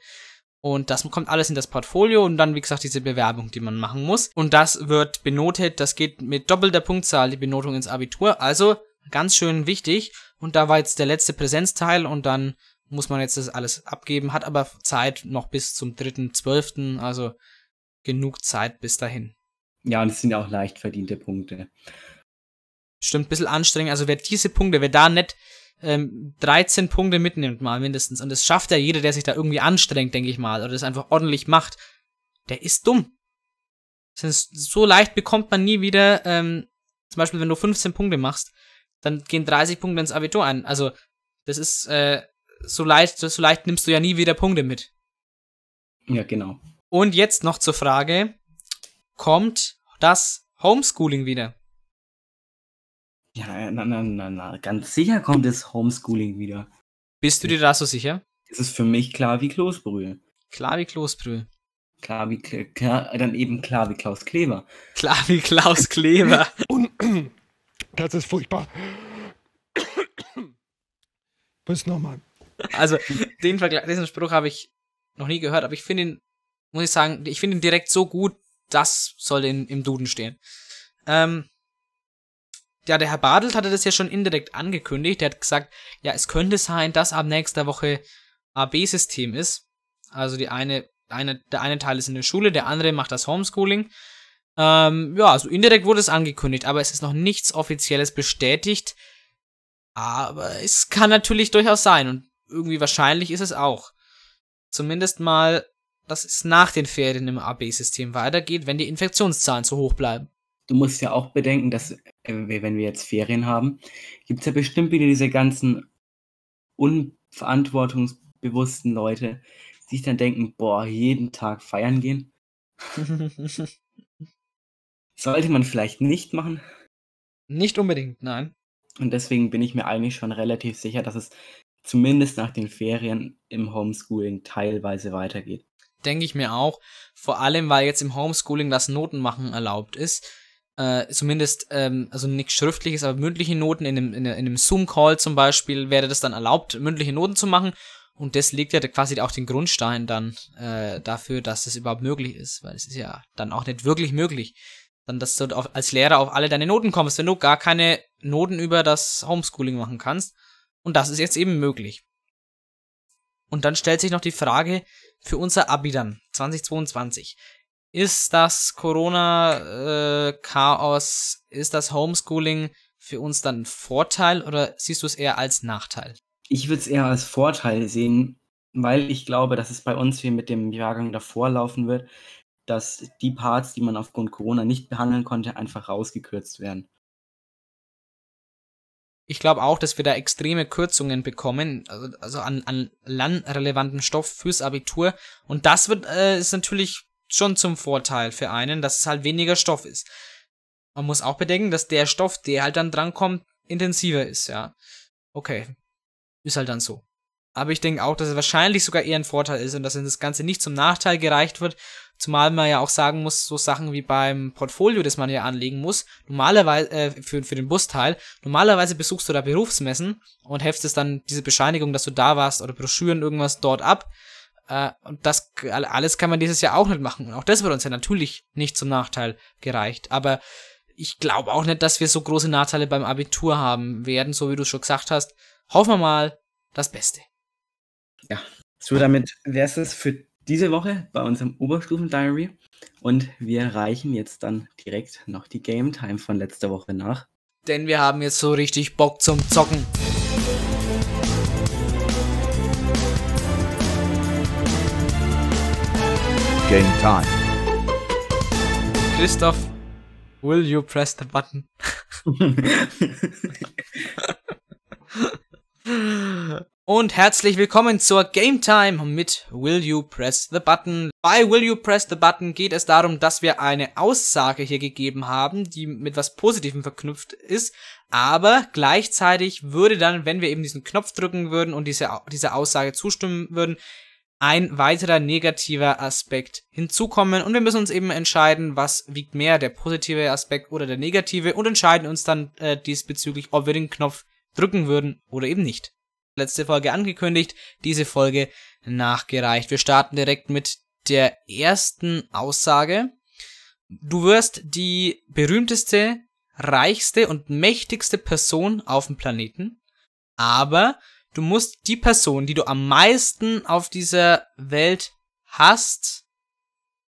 Und das kommt alles in das Portfolio und dann, wie gesagt, diese Bewerbung, die man machen muss. Und das wird benotet, das geht mit doppelter Punktzahl, die Benotung ins Abitur. Also ganz schön wichtig. Und da war jetzt der letzte Präsenzteil und dann muss man jetzt das alles abgeben, hat aber Zeit noch bis zum 3.12., also genug Zeit bis dahin. Ja, und es sind ja auch leicht verdiente Punkte. Stimmt, ein bisschen anstrengend. Also wer diese Punkte, wer da nicht ähm, 13 Punkte mitnimmt, mal mindestens, und das schafft ja jeder, der sich da irgendwie anstrengt, denke ich mal, oder das einfach ordentlich macht, der ist dumm. So leicht bekommt man nie wieder, ähm, zum Beispiel, wenn du 15 Punkte machst, dann gehen 30 Punkte ins Abitur ein. Also, das ist, äh, so leicht, so leicht nimmst du ja nie wieder Punkte mit. Ja, genau. Und jetzt noch zur Frage, kommt das Homeschooling wieder? Ja, na, na, na, na, ganz sicher kommt das Homeschooling wieder. Bist du dir da so sicher? Es ist für mich klar wie Kloßbrühe. Klar wie Kloßbrühe. Klar wie, klar, dann eben klar wie Klaus Kleber. Klar wie Klaus Kleber. (clears throat) (clears throat) Das ist furchtbar. Bis nochmal. Also, den Vergleich, diesen Spruch habe ich noch nie gehört, aber ich finde ihn, muss ich sagen, ich finde ihn direkt so gut, das soll in, im Duden stehen. Ähm, ja, der Herr Badelt hatte das ja schon indirekt angekündigt. Der hat gesagt, ja, es könnte sein, dass ab nächster Woche AB-System ist. Also die eine, eine, der eine Teil ist in der Schule, der andere macht das Homeschooling. Ähm, ja, also indirekt wurde es angekündigt, aber es ist noch nichts Offizielles bestätigt. Aber es kann natürlich durchaus sein und irgendwie wahrscheinlich ist es auch. Zumindest mal, dass es nach den Ferien im AB-System weitergeht, wenn die Infektionszahlen zu hoch bleiben. Du musst ja auch bedenken, dass, äh, wenn wir jetzt Ferien haben, gibt es ja bestimmt wieder diese ganzen unverantwortungsbewussten Leute, die sich dann denken, boah, jeden Tag feiern gehen. (laughs) Sollte man vielleicht nicht machen. Nicht unbedingt, nein. Und deswegen bin ich mir eigentlich schon relativ sicher, dass es zumindest nach den Ferien im Homeschooling teilweise weitergeht. Denke ich mir auch. Vor allem, weil jetzt im Homeschooling das Notenmachen erlaubt ist. Äh, zumindest, ähm, also nichts schriftliches, aber mündliche Noten in einem, in einem in einem Zoom-Call zum Beispiel wäre das dann erlaubt, mündliche Noten zu machen. Und das legt ja quasi auch den Grundstein dann äh, dafür, dass das überhaupt möglich ist. Weil es ist ja dann auch nicht wirklich möglich, dann, dass du auf, als Lehrer auf alle deine Noten kommst, wenn du gar keine Noten über das Homeschooling machen kannst. Und das ist jetzt eben möglich. Und dann stellt sich noch die Frage für unser Abi dann, 2022. Ist das Corona-Chaos, ist das Homeschooling für uns dann Vorteil oder siehst du es eher als Nachteil? Ich würde es eher als Vorteil sehen, weil ich glaube, dass es bei uns wie mit dem Jahrgang davor laufen wird. Dass die Parts, die man aufgrund Corona nicht behandeln konnte, einfach rausgekürzt werden. Ich glaube auch, dass wir da extreme Kürzungen bekommen, also, also an, an lernrelevanten Stoff fürs Abitur. Und das wird äh, ist natürlich schon zum Vorteil für einen, dass es halt weniger Stoff ist. Man muss auch bedenken, dass der Stoff, der halt dann drankommt, intensiver ist, ja. Okay. Ist halt dann so. Aber ich denke auch, dass es wahrscheinlich sogar eher ein Vorteil ist und dass das Ganze nicht zum Nachteil gereicht wird. Zumal man ja auch sagen muss, so Sachen wie beim Portfolio, das man ja anlegen muss, normalerweise, äh, für, für den Busteil, normalerweise besuchst du da Berufsmessen und heftest dann diese Bescheinigung, dass du da warst oder Broschüren, irgendwas dort ab. Äh, und das alles kann man dieses Jahr auch nicht machen. Und auch das wird uns ja natürlich nicht zum Nachteil gereicht. Aber ich glaube auch nicht, dass wir so große Nachteile beim Abitur haben werden, so wie du schon gesagt hast. Hoffen wir mal das Beste. Ja, so damit wäre es für diese Woche bei unserem Oberstufen-Diary. Und wir reichen jetzt dann direkt noch die Game Time von letzter Woche nach. Denn wir haben jetzt so richtig Bock zum Zocken. Game Time. Christoph, will you press the button? (laughs) (laughs) (laughs) Und herzlich willkommen zur Game Time mit Will You Press the Button. Bei Will You Press the Button geht es darum, dass wir eine Aussage hier gegeben haben, die mit was Positivem verknüpft ist, aber gleichzeitig würde dann, wenn wir eben diesen Knopf drücken würden und diese, diese Aussage zustimmen würden, ein weiterer negativer Aspekt hinzukommen und wir müssen uns eben entscheiden, was wiegt mehr, der positive Aspekt oder der negative und entscheiden uns dann äh, diesbezüglich, ob wir den Knopf drücken würden oder eben nicht. Letzte Folge angekündigt, diese Folge nachgereicht. Wir starten direkt mit der ersten Aussage. Du wirst die berühmteste, reichste und mächtigste Person auf dem Planeten, aber du musst die Person, die du am meisten auf dieser Welt hast,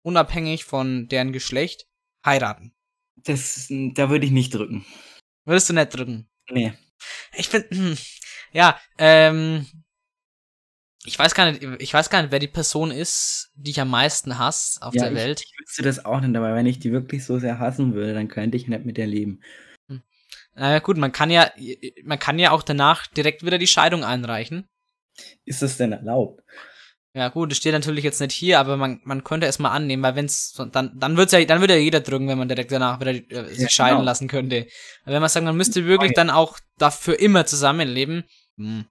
unabhängig von deren Geschlecht, heiraten. Das, da würde ich nicht drücken. Würdest du nicht drücken? Nee. Ich bin, ja, ähm, ich weiß gar nicht, ich weiß gar nicht, wer die Person ist, die ich am meisten hasse auf ja, der Welt. Ich wüsste das auch nicht, aber wenn ich die wirklich so sehr hassen würde, dann könnte ich nicht mit der leben. Na gut, man kann ja, man kann ja auch danach direkt wieder die Scheidung einreichen. Ist das denn erlaubt? Ja gut, das steht natürlich jetzt nicht hier, aber man, man könnte es mal annehmen, weil wenn's dann dann wird's ja dann würde ja jeder drücken, wenn man direkt danach wieder äh, sich ja, scheiden genau. lassen könnte. Aber wenn man sagt, man müsste wirklich dann auch dafür immer zusammenleben, hm.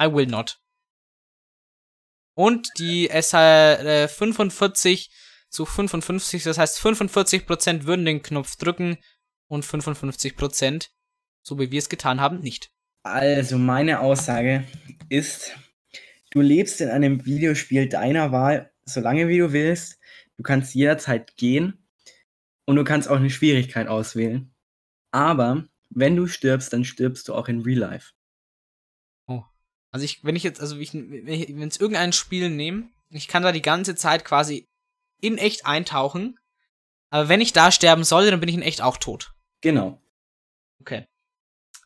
I will not. Und die SH äh, 45 zu 55, das heißt 45% würden den Knopf drücken und 55%, so wie wir es getan haben, nicht. Also meine Aussage ist, du lebst in einem Videospiel deiner Wahl, solange wie du willst. Du kannst jederzeit gehen und du kannst auch eine Schwierigkeit auswählen. Aber wenn du stirbst, dann stirbst du auch in Real Life. Also ich, wenn ich jetzt, also wenn ich jetzt irgendein Spiel nehme, ich kann da die ganze Zeit quasi in echt eintauchen, aber wenn ich da sterben sollte, dann bin ich in echt auch tot. Genau. Okay.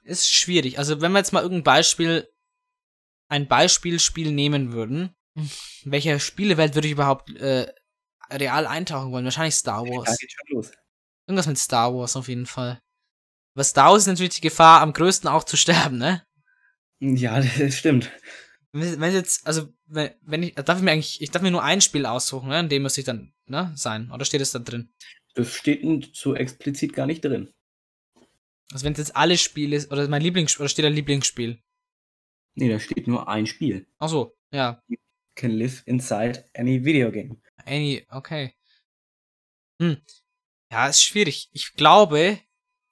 Ist schwierig. Also wenn wir jetzt mal irgendein Beispiel, ein Beispielspiel nehmen würden, (laughs) welcher Spielewelt würde ich überhaupt äh, real eintauchen wollen? Wahrscheinlich Star Wars. Da geht schon los. Irgendwas mit Star Wars auf jeden Fall. Aber Star Wars ist natürlich die Gefahr, am größten auch zu (laughs) sterben, ne? Ja, (laughs) das stimmt. Wenn, wenn jetzt, also, wenn, wenn ich, darf ich mir eigentlich, ich darf mir nur ein Spiel aussuchen, ne? In dem muss ich dann, ne, sein. Oder steht es da drin? Das steht so explizit gar nicht drin. Also wenn es jetzt alle Spiele oder mein Lieblingsspiel oder steht da Lieblingsspiel? Nee, da steht nur ein Spiel. Ach so, ja. You can live inside any video game. Any, okay. Hm. Ja, ist schwierig. Ich glaube,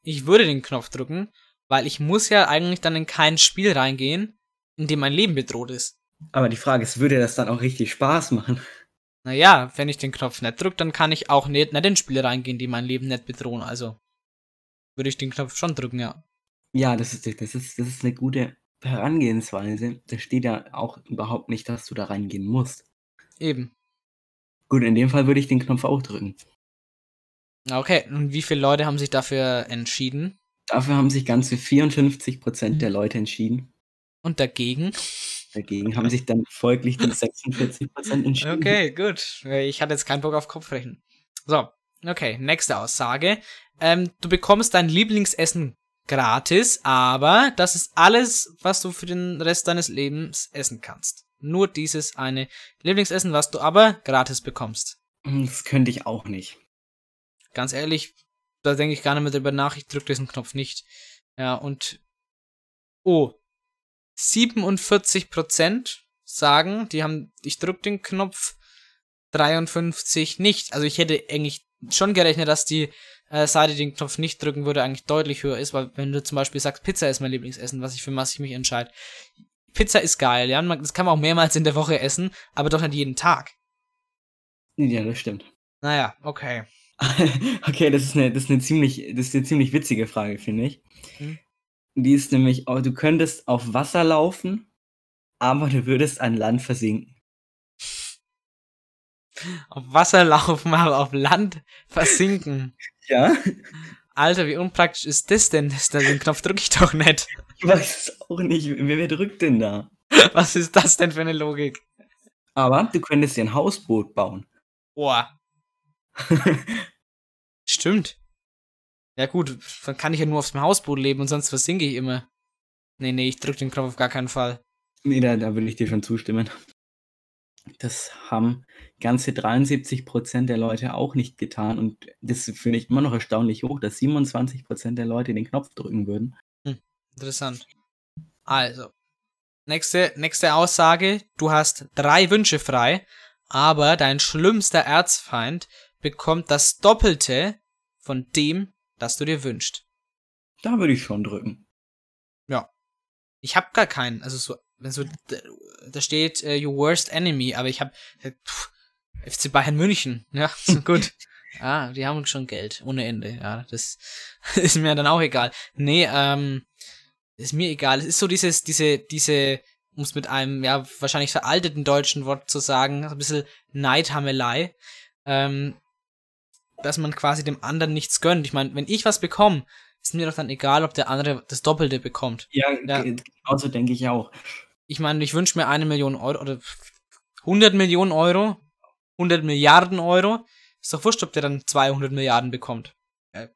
ich würde den Knopf drücken, weil ich muss ja eigentlich dann in kein Spiel reingehen, in dem mein Leben bedroht ist. Aber die Frage ist, würde das dann auch richtig Spaß machen? Naja, wenn ich den Knopf nicht drücke, dann kann ich auch nicht, nicht in Spiele reingehen, die mein Leben nicht bedrohen. Also würde ich den Knopf schon drücken, ja. Ja, das ist, das ist, das ist eine gute Herangehensweise. Da steht ja auch überhaupt nicht, dass du da reingehen musst. Eben. Gut, in dem Fall würde ich den Knopf auch drücken. Okay, und wie viele Leute haben sich dafür entschieden? Dafür haben sich ganze 54% mhm. der Leute entschieden. Und dagegen? Dagegen haben sich dann folglich die 46% entschieden. Okay, gut. Ich hatte jetzt keinen Bock auf Kopfrechnen. So, okay, nächste Aussage. Ähm, du bekommst dein Lieblingsessen gratis, aber das ist alles, was du für den Rest deines Lebens essen kannst. Nur dieses eine Lieblingsessen, was du aber gratis bekommst. Das könnte ich auch nicht. Ganz ehrlich, da denke ich gar nicht mehr drüber nach. Ich drücke diesen Knopf nicht. Ja, und. Oh. 47% sagen, die haben. Ich drücke den Knopf. 53 nicht. Also ich hätte eigentlich schon gerechnet, dass die äh, Seite den Knopf nicht drücken würde, eigentlich deutlich höher ist, weil wenn du zum Beispiel sagst, Pizza ist mein Lieblingsessen, was ich für was ich mich entscheide. Pizza ist geil, ja. Das kann man auch mehrmals in der Woche essen, aber doch nicht jeden Tag. Ja, das stimmt. Naja, okay. (laughs) okay, das ist eine, das ist eine ziemlich, das ist eine ziemlich witzige Frage, finde ich. Hm. Die ist nämlich, oh, du könntest auf Wasser laufen, aber du würdest an Land versinken. Auf Wasser laufen, aber auf Land versinken. (laughs) Ja? Alter, wie unpraktisch ist das denn? Das, den Knopf drücke ich doch nicht. Ich weiß es auch nicht. Wer, wer drückt denn da? Was ist das denn für eine Logik? Aber du könntest dir ein Hausboot bauen. Boah. (laughs) Stimmt. Ja gut, dann kann ich ja nur aufs Hausboot leben und sonst versinke ich immer. Nee, nee, ich drück den Knopf auf gar keinen Fall. Nee, da, da will ich dir schon zustimmen. Das haben ganze 73% der Leute auch nicht getan und das finde ich immer noch erstaunlich hoch, dass 27% der Leute den Knopf drücken würden. Hm, interessant. Also, nächste, nächste Aussage, du hast drei Wünsche frei, aber dein schlimmster Erzfeind bekommt das Doppelte von dem, das du dir wünschst. Da würde ich schon drücken. Ja. Ich habe gar keinen, also so wenn so da steht uh, your worst enemy, aber ich habe FC Bayern München, ja, (laughs) gut. ah, die haben schon Geld ohne Ende, ja, das (laughs) ist mir dann auch egal. Nee, ähm ist mir egal. Es ist so dieses diese diese um es mit einem ja wahrscheinlich veralteten deutschen Wort zu sagen, ein bisschen Neidhamelei. Ähm dass man quasi dem anderen nichts gönnt. Ich meine, wenn ich was bekomme, ist mir doch dann egal, ob der andere das Doppelte bekommt. Ja, ja. genauso denke ich auch ich meine, ich wünsche mir eine Million Euro oder 100 Millionen Euro, 100 Milliarden Euro. Ist doch wurscht, ob der dann 200 Milliarden bekommt.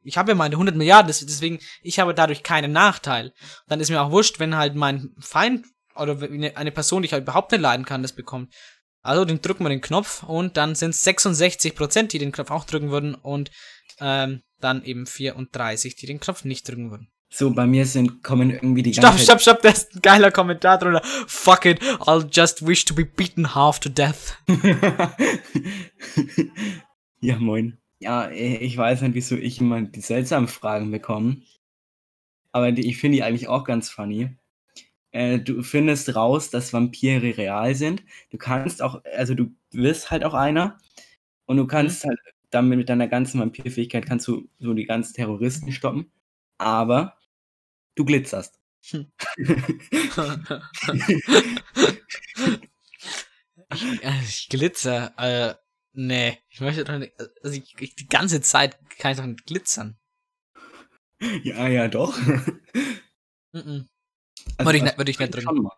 Ich habe ja meine 100 Milliarden, deswegen, ich habe dadurch keinen Nachteil. Und dann ist mir auch wurscht, wenn halt mein Feind oder eine Person, die ich halt überhaupt nicht leiden kann, das bekommt. Also, den drücken wir den Knopf und dann sind es 66%, die den Knopf auch drücken würden und ähm, dann eben 34, die den Knopf nicht drücken würden. So, bei mir sind, kommen irgendwie die ganze Stopp, stopp, stopp, da ist ein geiler Kommentar drunter. Fuck it, I'll just wish to be beaten half to death. (laughs) ja, moin. Ja, ich weiß nicht, wieso ich immer die seltsamen Fragen bekomme. Aber die, ich finde die eigentlich auch ganz funny. Äh, du findest raus, dass Vampire real sind. Du kannst auch, also du wirst halt auch einer. Und du kannst mhm. halt damit mit deiner ganzen Vampirfähigkeit kannst du so die ganzen Terroristen stoppen. Aber Du glitzerst. (laughs) ich, ich glitzer. Äh, nee, ich möchte doch nicht. Also ich, ich, die ganze Zeit kann ich doch nicht glitzern. Ja, ja, doch. (laughs) Mm -mm. Also, würde ich, nicht, würd ich nicht drücken.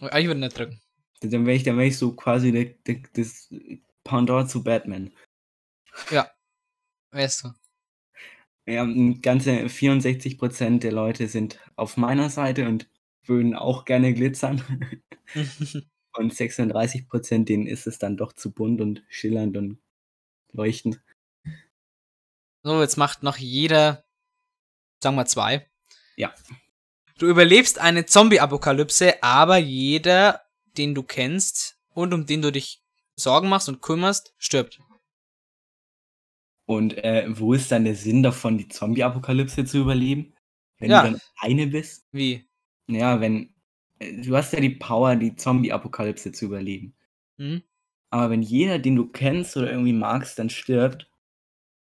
Ich würde nicht drücken. Dann wäre ich, wär ich so quasi der, der, das Pendant zu Batman. Ja, wärst du. Ja, ganze 64% der Leute sind auf meiner Seite und würden auch gerne glitzern. (laughs) und 36% denen ist es dann doch zu bunt und schillernd und leuchtend. So, jetzt macht noch jeder, sagen wir zwei. Ja. Du überlebst eine Zombie-Apokalypse, aber jeder, den du kennst und um den du dich Sorgen machst und kümmerst, stirbt. Und äh, wo ist dann der Sinn davon, die Zombie-Apokalypse zu überleben? Wenn ja. du dann eine bist? Wie? Ja, wenn. Äh, du hast ja die Power, die Zombie-Apokalypse zu überleben. Mhm. Aber wenn jeder, den du kennst oder irgendwie magst, dann stirbt,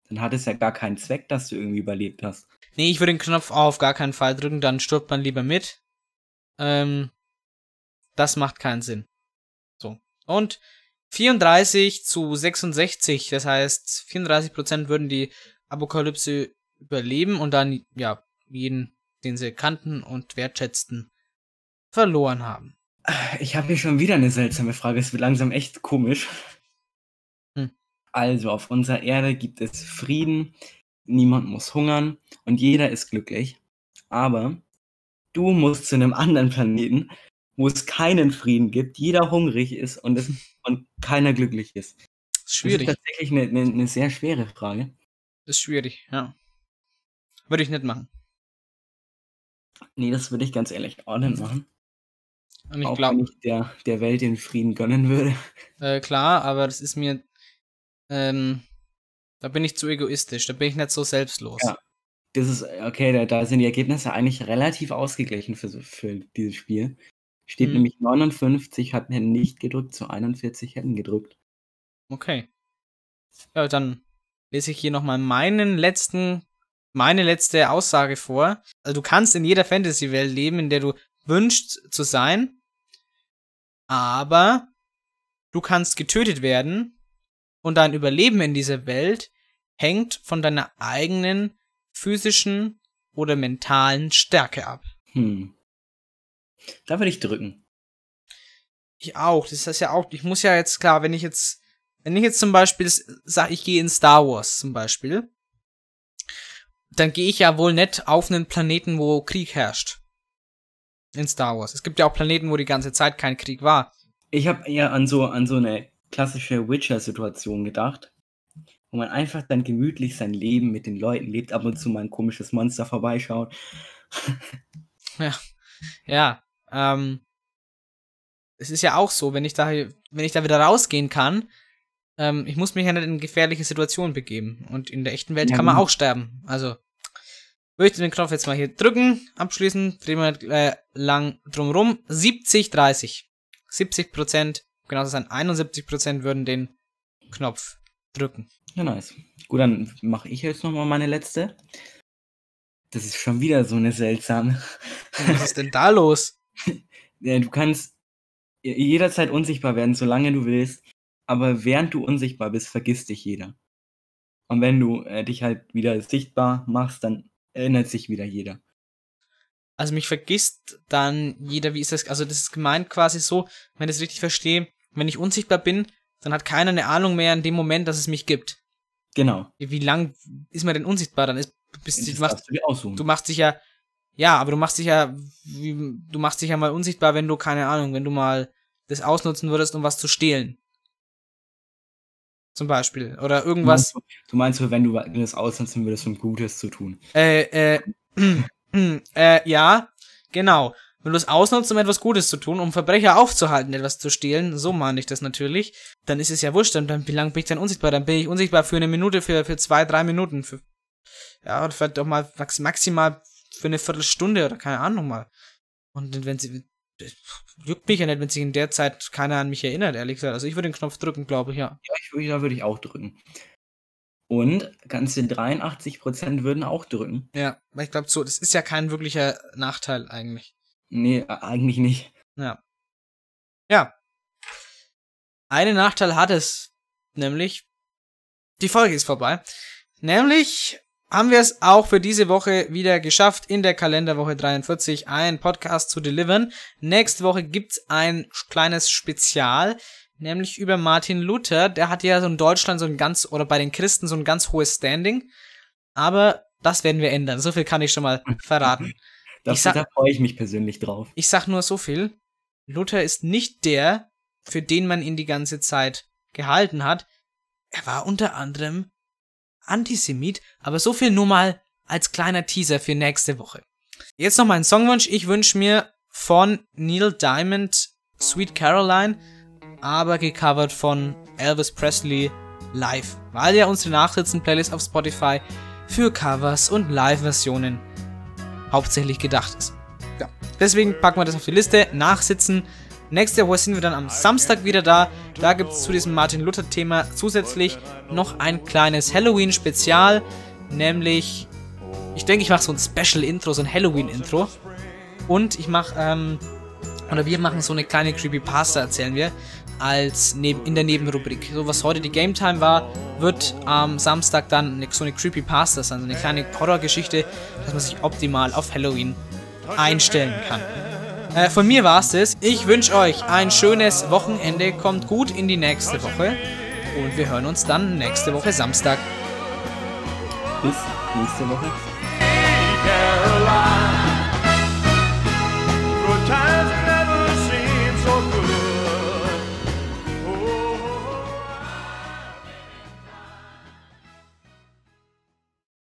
dann hat es ja gar keinen Zweck, dass du irgendwie überlebt hast. Nee, ich würde den Knopf auf gar keinen Fall drücken, dann stirbt man lieber mit. Ähm, das macht keinen Sinn. So. Und 34 zu 66, das heißt 34% würden die Apokalypse überleben und dann, ja, jeden, den sie kannten und wertschätzten, verloren haben. Ich habe hier schon wieder eine seltsame Frage. Es wird langsam echt komisch. Hm. Also, auf unserer Erde gibt es Frieden, niemand muss hungern und jeder ist glücklich. Aber du musst zu einem anderen Planeten, wo es keinen Frieden gibt, jeder hungrig ist und, es, (laughs) und keiner glücklich ist. Das ist Das schwierig. ist tatsächlich eine, eine, eine sehr schwere Frage. Das ist schwierig, ja. Würde ich nicht machen. Nee, das würde ich ganz ehrlich auch nicht machen. Und ich auch glaube, wenn ich der, der Welt den Frieden gönnen würde. äh, klar, aber das ist mir, ähm, da bin ich zu egoistisch, da bin ich nicht so selbstlos. Ja. Das ist, okay, da, da sind die Ergebnisse eigentlich relativ ausgeglichen für, für dieses Spiel. Steht Hm. nämlich 59 hatten nicht gedrückt, zu 41 hätten gedrückt. Okay. Ja, dann lese ich hier nochmal meinen letzten, meine letzte Aussage vor. Also du kannst in jeder Fantasy-Welt leben, in der du wünschst zu sein, aber du kannst getötet werden und dein Überleben in dieser Welt hängt von deiner eigenen physischen oder mentalen Stärke ab. Hm. Da würde ich drücken. Ich auch. Das heißt ja auch, ich muss ja jetzt, klar, wenn ich jetzt, wenn ich jetzt zum Beispiel sage, ich gehe in Star Wars zum Beispiel, dann gehe ich ja wohl nicht auf einen Planeten, wo Krieg herrscht. In Star Wars. Es gibt ja auch Planeten, wo die ganze Zeit kein Krieg war. Ich habe eher an so, an so eine klassische Witcher-Situation gedacht, wo man einfach dann gemütlich sein Leben mit den Leuten lebt, ab und zu mal ein komisches Monster vorbeischaut. (laughs) Ja, ähm, es ist ja auch so, wenn ich da, wenn ich da wieder rausgehen kann, ähm, ich muss mich ja nicht in gefährliche Situationen begeben. Und in der echten Welt Ja, kann man gut. auch sterben. Also, würde ich den Knopf jetzt mal hier drücken, abschließen, drehen wir äh, lang drum rum. 70, 30. 70 Prozent, genau das sein, 71 Prozent würden den Knopf drücken. Ja, nice. Gut, dann mache ich jetzt nochmal meine letzte. Das ist schon wieder so eine seltsame. Was ist denn da los? (laughs) Ja, du kannst jederzeit unsichtbar werden, solange du willst. Aber während du unsichtbar bist, vergisst dich jeder. Und wenn du äh, dich halt wieder sichtbar machst, dann erinnert sich wieder jeder. Also mich vergisst dann jeder, wie ist das? Also das ist gemeint quasi so, wenn ich das richtig verstehe, wenn ich unsichtbar bin, dann hat keiner eine Ahnung mehr in dem Moment, dass es mich gibt. Genau. Wie lang ist man denn unsichtbar? Dann ist bist, du, machst, du du machst dich ja, ja, aber du machst dich ja, wie, du machst dich ja mal unsichtbar, wenn du keine Ahnung, wenn du mal das ausnutzen würdest, um was zu stehlen. Zum Beispiel. Oder du, irgendwas. meinst, du meinst, du wenn du das ausnutzen würdest, um Gutes zu tun. Äh, äh, (clears throat) äh, ja, genau. Wenn du es ausnutzt, um etwas Gutes zu tun, um Verbrecher aufzuhalten, etwas zu stehlen, so meine ich das natürlich, dann ist es ja wurscht, dann, dann wie lange bin ich dann unsichtbar? Dann bin ich unsichtbar für eine Minute, für, für zwei, drei Minuten, für, ja, oder vielleicht auch mal max, maximal für eine Viertelstunde oder keine Ahnung mal. Und wenn sie, das juckt mich ja nicht, wenn sich in der Zeit keiner an mich erinnert, ehrlich gesagt. Also ich würde den Knopf drücken, glaube ich, ja. Ja, ich, da würde ich auch drücken. Und ganze 83% würden auch drücken. Ja, weil ich glaube so, das ist ja kein wirklicher Nachteil eigentlich. Nee, eigentlich nicht. Ja. Ja. Einen Nachteil hat es, nämlich die Folge ist vorbei. Nämlich haben wir es auch für diese Woche wieder geschafft, in der Kalenderwoche 43 einen Podcast zu delivern. Nächste Woche gibt's ein kleines Spezial, nämlich über Martin Luther. Der hat ja so in Deutschland so ein ganz, oder bei den Christen so ein ganz hohes Standing. Aber das werden wir ändern. So viel kann ich schon mal verraten. (laughs) Das, sag- da freue ich mich persönlich drauf. Ich sag nur so viel. Luther ist nicht der, für den man ihn die ganze Zeit gehalten hat. Er war unter anderem Antisemit, aber so viel nur mal als kleiner Teaser für nächste Woche. Jetzt noch mein Songwunsch. Ich wünsche mir von Neil Diamond Sweet Caroline, aber gecovert von Elvis Presley live, weil ja unsere Nachsitzen-Playlist auf Spotify für Covers und Live-Versionen hauptsächlich gedacht ist. Ja, deswegen packen wir das auf die Liste. Nachsitzen. Nächste Woche sind wir dann am Samstag wieder da. Da gibt es zu diesem Martin Luther-Thema zusätzlich noch ein kleines Halloween-Spezial. Nämlich, ich denke, ich mache so ein Special-Intro, so ein Halloween-Intro. Und ich mache, ähm, oder wir machen so eine kleine Creepypasta, erzählen wir, als neben, in der Nebenrubrik. So was heute die Game Time war, wird am Samstag dann so eine Creepypasta sein, so also eine kleine Horrorgeschichte, dass man sich optimal auf Halloween einstellen kann. Äh, von mir war es das. Ich wünsche euch ein schönes Wochenende, kommt gut in die nächste Woche und wir hören uns dann nächste Woche Samstag. Bis nächste Woche.